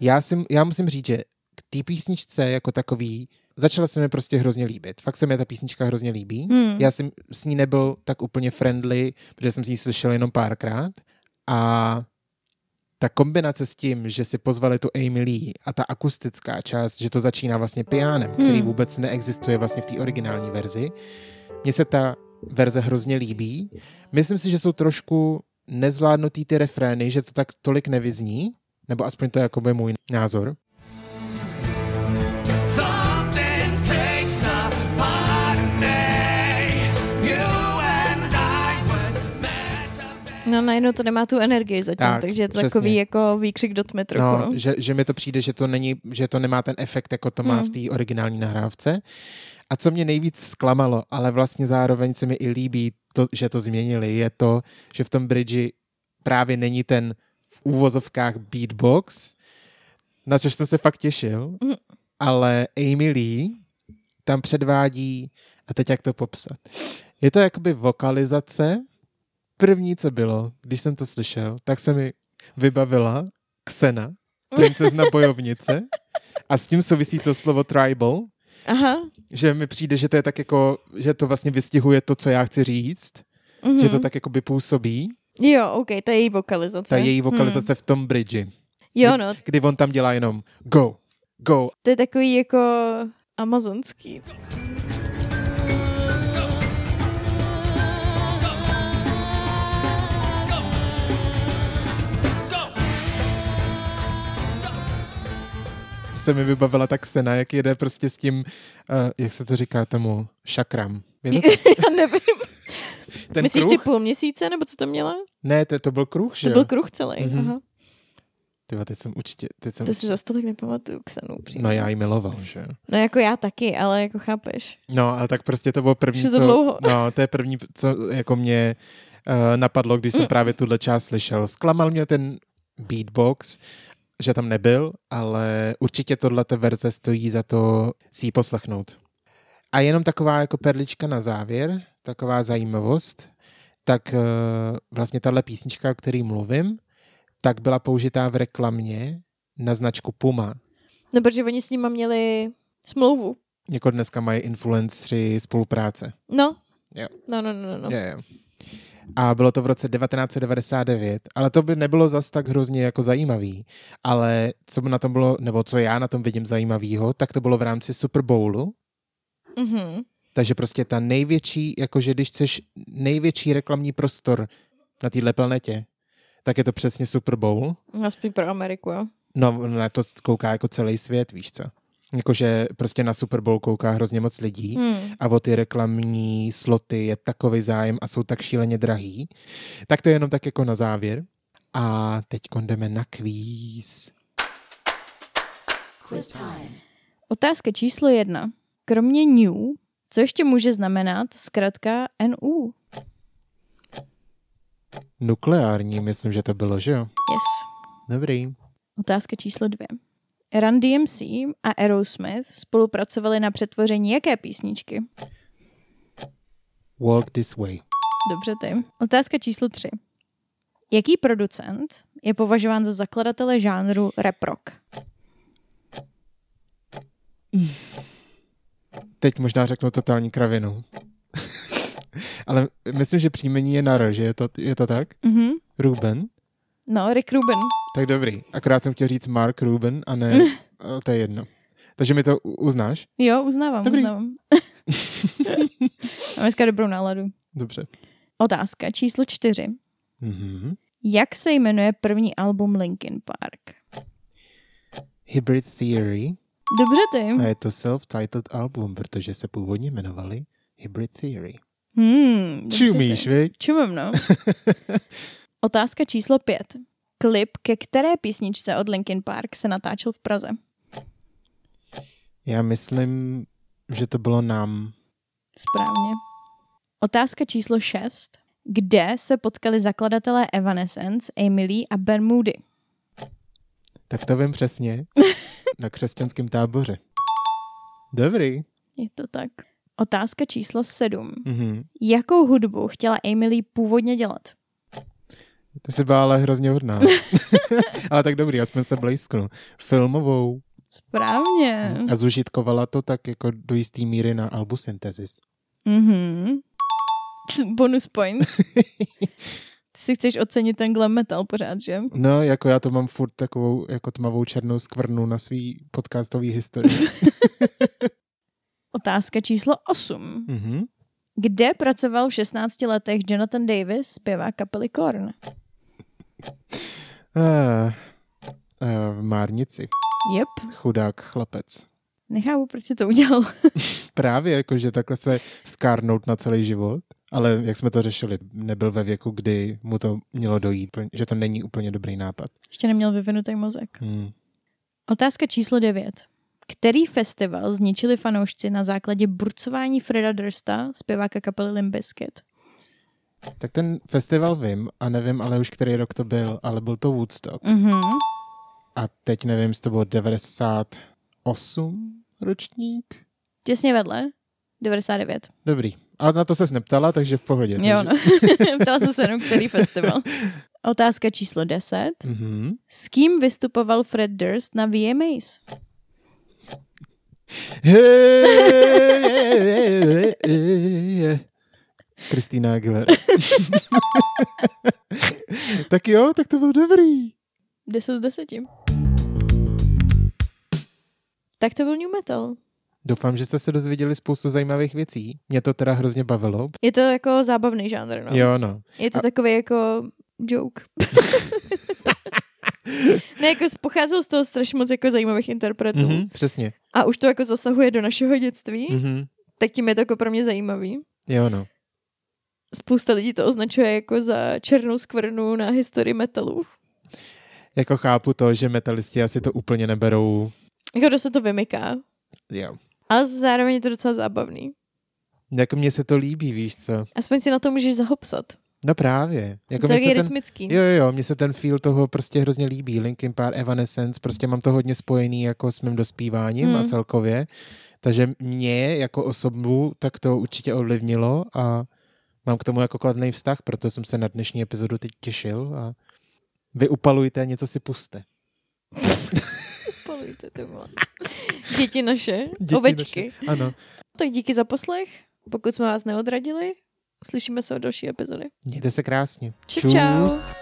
já, si, já musím říct, že k té písničce jako takový začala se mi prostě hrozně líbit. Fakt se mi ta písnička hrozně líbí. Hmm. Já jsem s ní nebyl tak úplně friendly, protože jsem si ji slyšel jenom párkrát. A ta kombinace s tím, že si pozvali tu Amy Lee a ta akustická část, že to začíná vlastně pianem, který Hmm. vůbec neexistuje vlastně v té originální verzi, mně se ta verze hrozně líbí. Myslím si, že jsou trošku nezvládnutý ty refrény, že to tak tolik nevyzní, nebo aspoň to je jakoby můj názor. No najednou to nemá tu energii zatím, Tak, takže je to přesně. takový jako výkřik do tmy trochu. No, No, že, že mi to přijde, že to není, že to nemá ten efekt, jako to má Hmm. v té originální nahrávce. A co mě nejvíc zklamalo, ale vlastně zároveň se mi i líbí, to, že to změnili, je to, že v tom bridži právě není ten v úvozovkách beatbox, na což jsem se fakt těšil, Mhm. ale Amy Lee tam předvádí, a teď jak to popsat. Je to jakoby vokalizace. První, co bylo, když jsem to slyšel, tak se mi vybavila Xena, princezna bojovnice, a s tím souvisí to slovo tribal, Aha. že mi přijde, že to je tak jako, že to vlastně vystihuje to, co já chci říct, Mhm. že to tak jako by působí, Jo, OK, to je její vokalizace. ta její Hm. vokalizace v tom bridge, Jo, no, kdy on tam dělá jenom go, go. to je takový jako amazonský. Se mi vybavila ta Xena, jak jede prostě s tím, uh, jak se to říká tomu, šakram. Tak? Já nevím. Ten Myslíš kruh? ty půl měsíce, nebo co to měla? Ne, to, to byl kruh, že To byl kruh celý. Mhm. Aha. Tyva, teď jsem určitě, teď jsem To si určitě, za stolik nepamatuju, Ksenu. přímo. no já ji miloval, že. No jako já taky, ale jako chápeš. No, ale tak prostě to bylo první, to co, dlouho. no, to je první, co jako mě uh, napadlo, když jsem Mm. právě tuhle část slyšel. Zklamal mě ten beatbox, že tam nebyl, ale určitě tohle verze stojí za to si ji poslechnout. A jenom taková jako perlička na závěr, taková zajímavost, tak uh, vlastně tahle písnička, o který mluvím, tak byla použitá v reklamě na značku Puma. No, protože oni s nima měli smlouvu. Jako dneska mají influenceri spolupráce. No. Jo. No, no, no, no. no. Je, je. A bylo to v roce 1999, ale to by nebylo zas tak hrozně jako zajímavý. Ale co by na tom bylo, nebo co já na tom vidím zajímavého, tak to bylo v rámci Super Bowlu. Mhm. Takže prostě ta největší, jakože když chceš největší reklamní prostor na téhle planetě, tak je to přesně Super Bowl. Aspoň pro Ameriku, jo. No, na to kouká jako celý svět, víš co. Jakože prostě na Super Bowl kouká hrozně moc lidí Hmm. a o ty reklamní sloty je takový zájem a jsou tak šíleně drahý. Tak to je jenom tak jako na závěr. A teď jdeme na kvíz. Otázka číslo jedna. Kromě new, co ještě může znamenat zkrátka NU? Nukleární, myslím, že to bylo, že jo? Yes. Dobrý. Otázka číslo dvě. Run DMC a Aerosmith spolupracovali na přetvoření jaké písničky? Walk this way. Dobře ty. Otázka číslo tři. Jaký producent je považován za zakladatele žánru rap rock? Teď možná řeknu totální kravinu. Ale myslím, že příjmení je na R, že je to, je to tak? Mhm. Ruben? No, Rick Rubin. Tak dobrý. Akorát jsem chtěl říct Mark Ruben a ne, ale to je jedno. Takže mi to uznáš? Jo, uznávám, Dobrý. uznávám. Mám dneska dobrou náladu. Dobře. Otázka číslo čtyři. Mhm. Jak se jmenuje první album Linkin Park? Hybrid Theory. Dobře ty. A je to self-titled album, protože se původně jmenovali Hybrid Theory. Hmm, Čumíš, viď? Čumím, no. Otázka číslo pět. Klip, ke které písničce od Linkin Park se natáčel v Praze? Já myslím, že to bylo nám. Správně. Otázka číslo šest. Kde se potkali zakladatelé Evanescence, Lee a Ben Moody? Tak to vím přesně. Na křesťanském táboře. Dobrý. Je to tak. Otázka číslo sedm. Mhm. Jakou hudbu chtěla Lee původně dělat? To si byla ale hrozně hodná. ale tak dobrý, aspoň se blízknu. Filmovou. Správně. A zužitkovala to tak jako do jisté míry na albu Synthesis. Mhm. Bonus point. Ty si chceš ocenit ten glam metal pořád, že? No, jako já to mám furt takovou jako tmavou černou skvrnu na svý podcastový historii. Otázka číslo 8. mhm. Kde pracoval v 16 letech Jonathan Davis, zpěvák kapely Korn? Uh, uh, v Márnici. Jep, Chudák chlapec. nechápu, proč si to udělal. Právě jako, že takhle se skárnout na celý život. Ale jak jsme to řešili, nebyl ve věku, kdy mu to mělo dojít, že to není úplně dobrý nápad. Ještě neměl vyvinutý mozek. Hmm. Otázka číslo 9. Který festival zničili fanoušci na základě burcování Freda Dursta, zpěváka kapely Limp Bizkit? Tak ten festival vím a nevím, ale už který rok to byl, ale byl to Woodstock. Mhm. A teď nevím, jestli to bylo 98 ročník. Těsně vedle. 99. Dobrý. Ale na to ses neptala, takže v pohodě. Jo, takže... no. Ptala jsem se jenom, který festival. Otázka číslo 10. Mhm. S kým vystupoval Fred Durst na VMAs? Kristýna Aguilera. tak jo, tak to byl dobrý. 10 z 10. Tak to byl New Metal. Doufám, že jste se dozvěděli spoustu zajímavých věcí. Mě to teda hrozně bavilo. Je to jako zábavný žánr, no. Jo, no. Je to A- takový jako joke. ne, jako pocházel z toho strašně moc jako zajímavých interpretů. Mhm, přesně. A už to jako zasahuje do našeho dětství, Mhm. tak tím je to jako pro mě zajímavý. Jo, no. Spousta lidí to označuje jako za černou skvrnu na historii metalu. Jako chápu to, že metalisti asi to úplně neberou. Jako dost se to vymyká. Jo. Ale zároveň je to docela zábavný. Jako mně se to líbí, víš co? Aspoň si na to můžeš zahopsat. No právě. Jako to je ten, rytmický. Jo, jo, jo, mně se ten feel toho prostě hrozně líbí. Linkin Park, Evanescence, prostě mám to hodně spojený jako s mým dospíváním Hmm. a celkově. Takže mě jako osobu tak to určitě ovlivnilo a mám k tomu jako kladný vztah, proto jsem se na dnešní epizodu teď těšil a vy upalujte, něco si puste. Polujte to vole. Děti naše, Děti ovečky. naše. Ano. Tak díky za poslech. Pokud jsme vás neodradili, uslyšíme se o další epizody. Mějte se krásně. Čau, čau. Čus.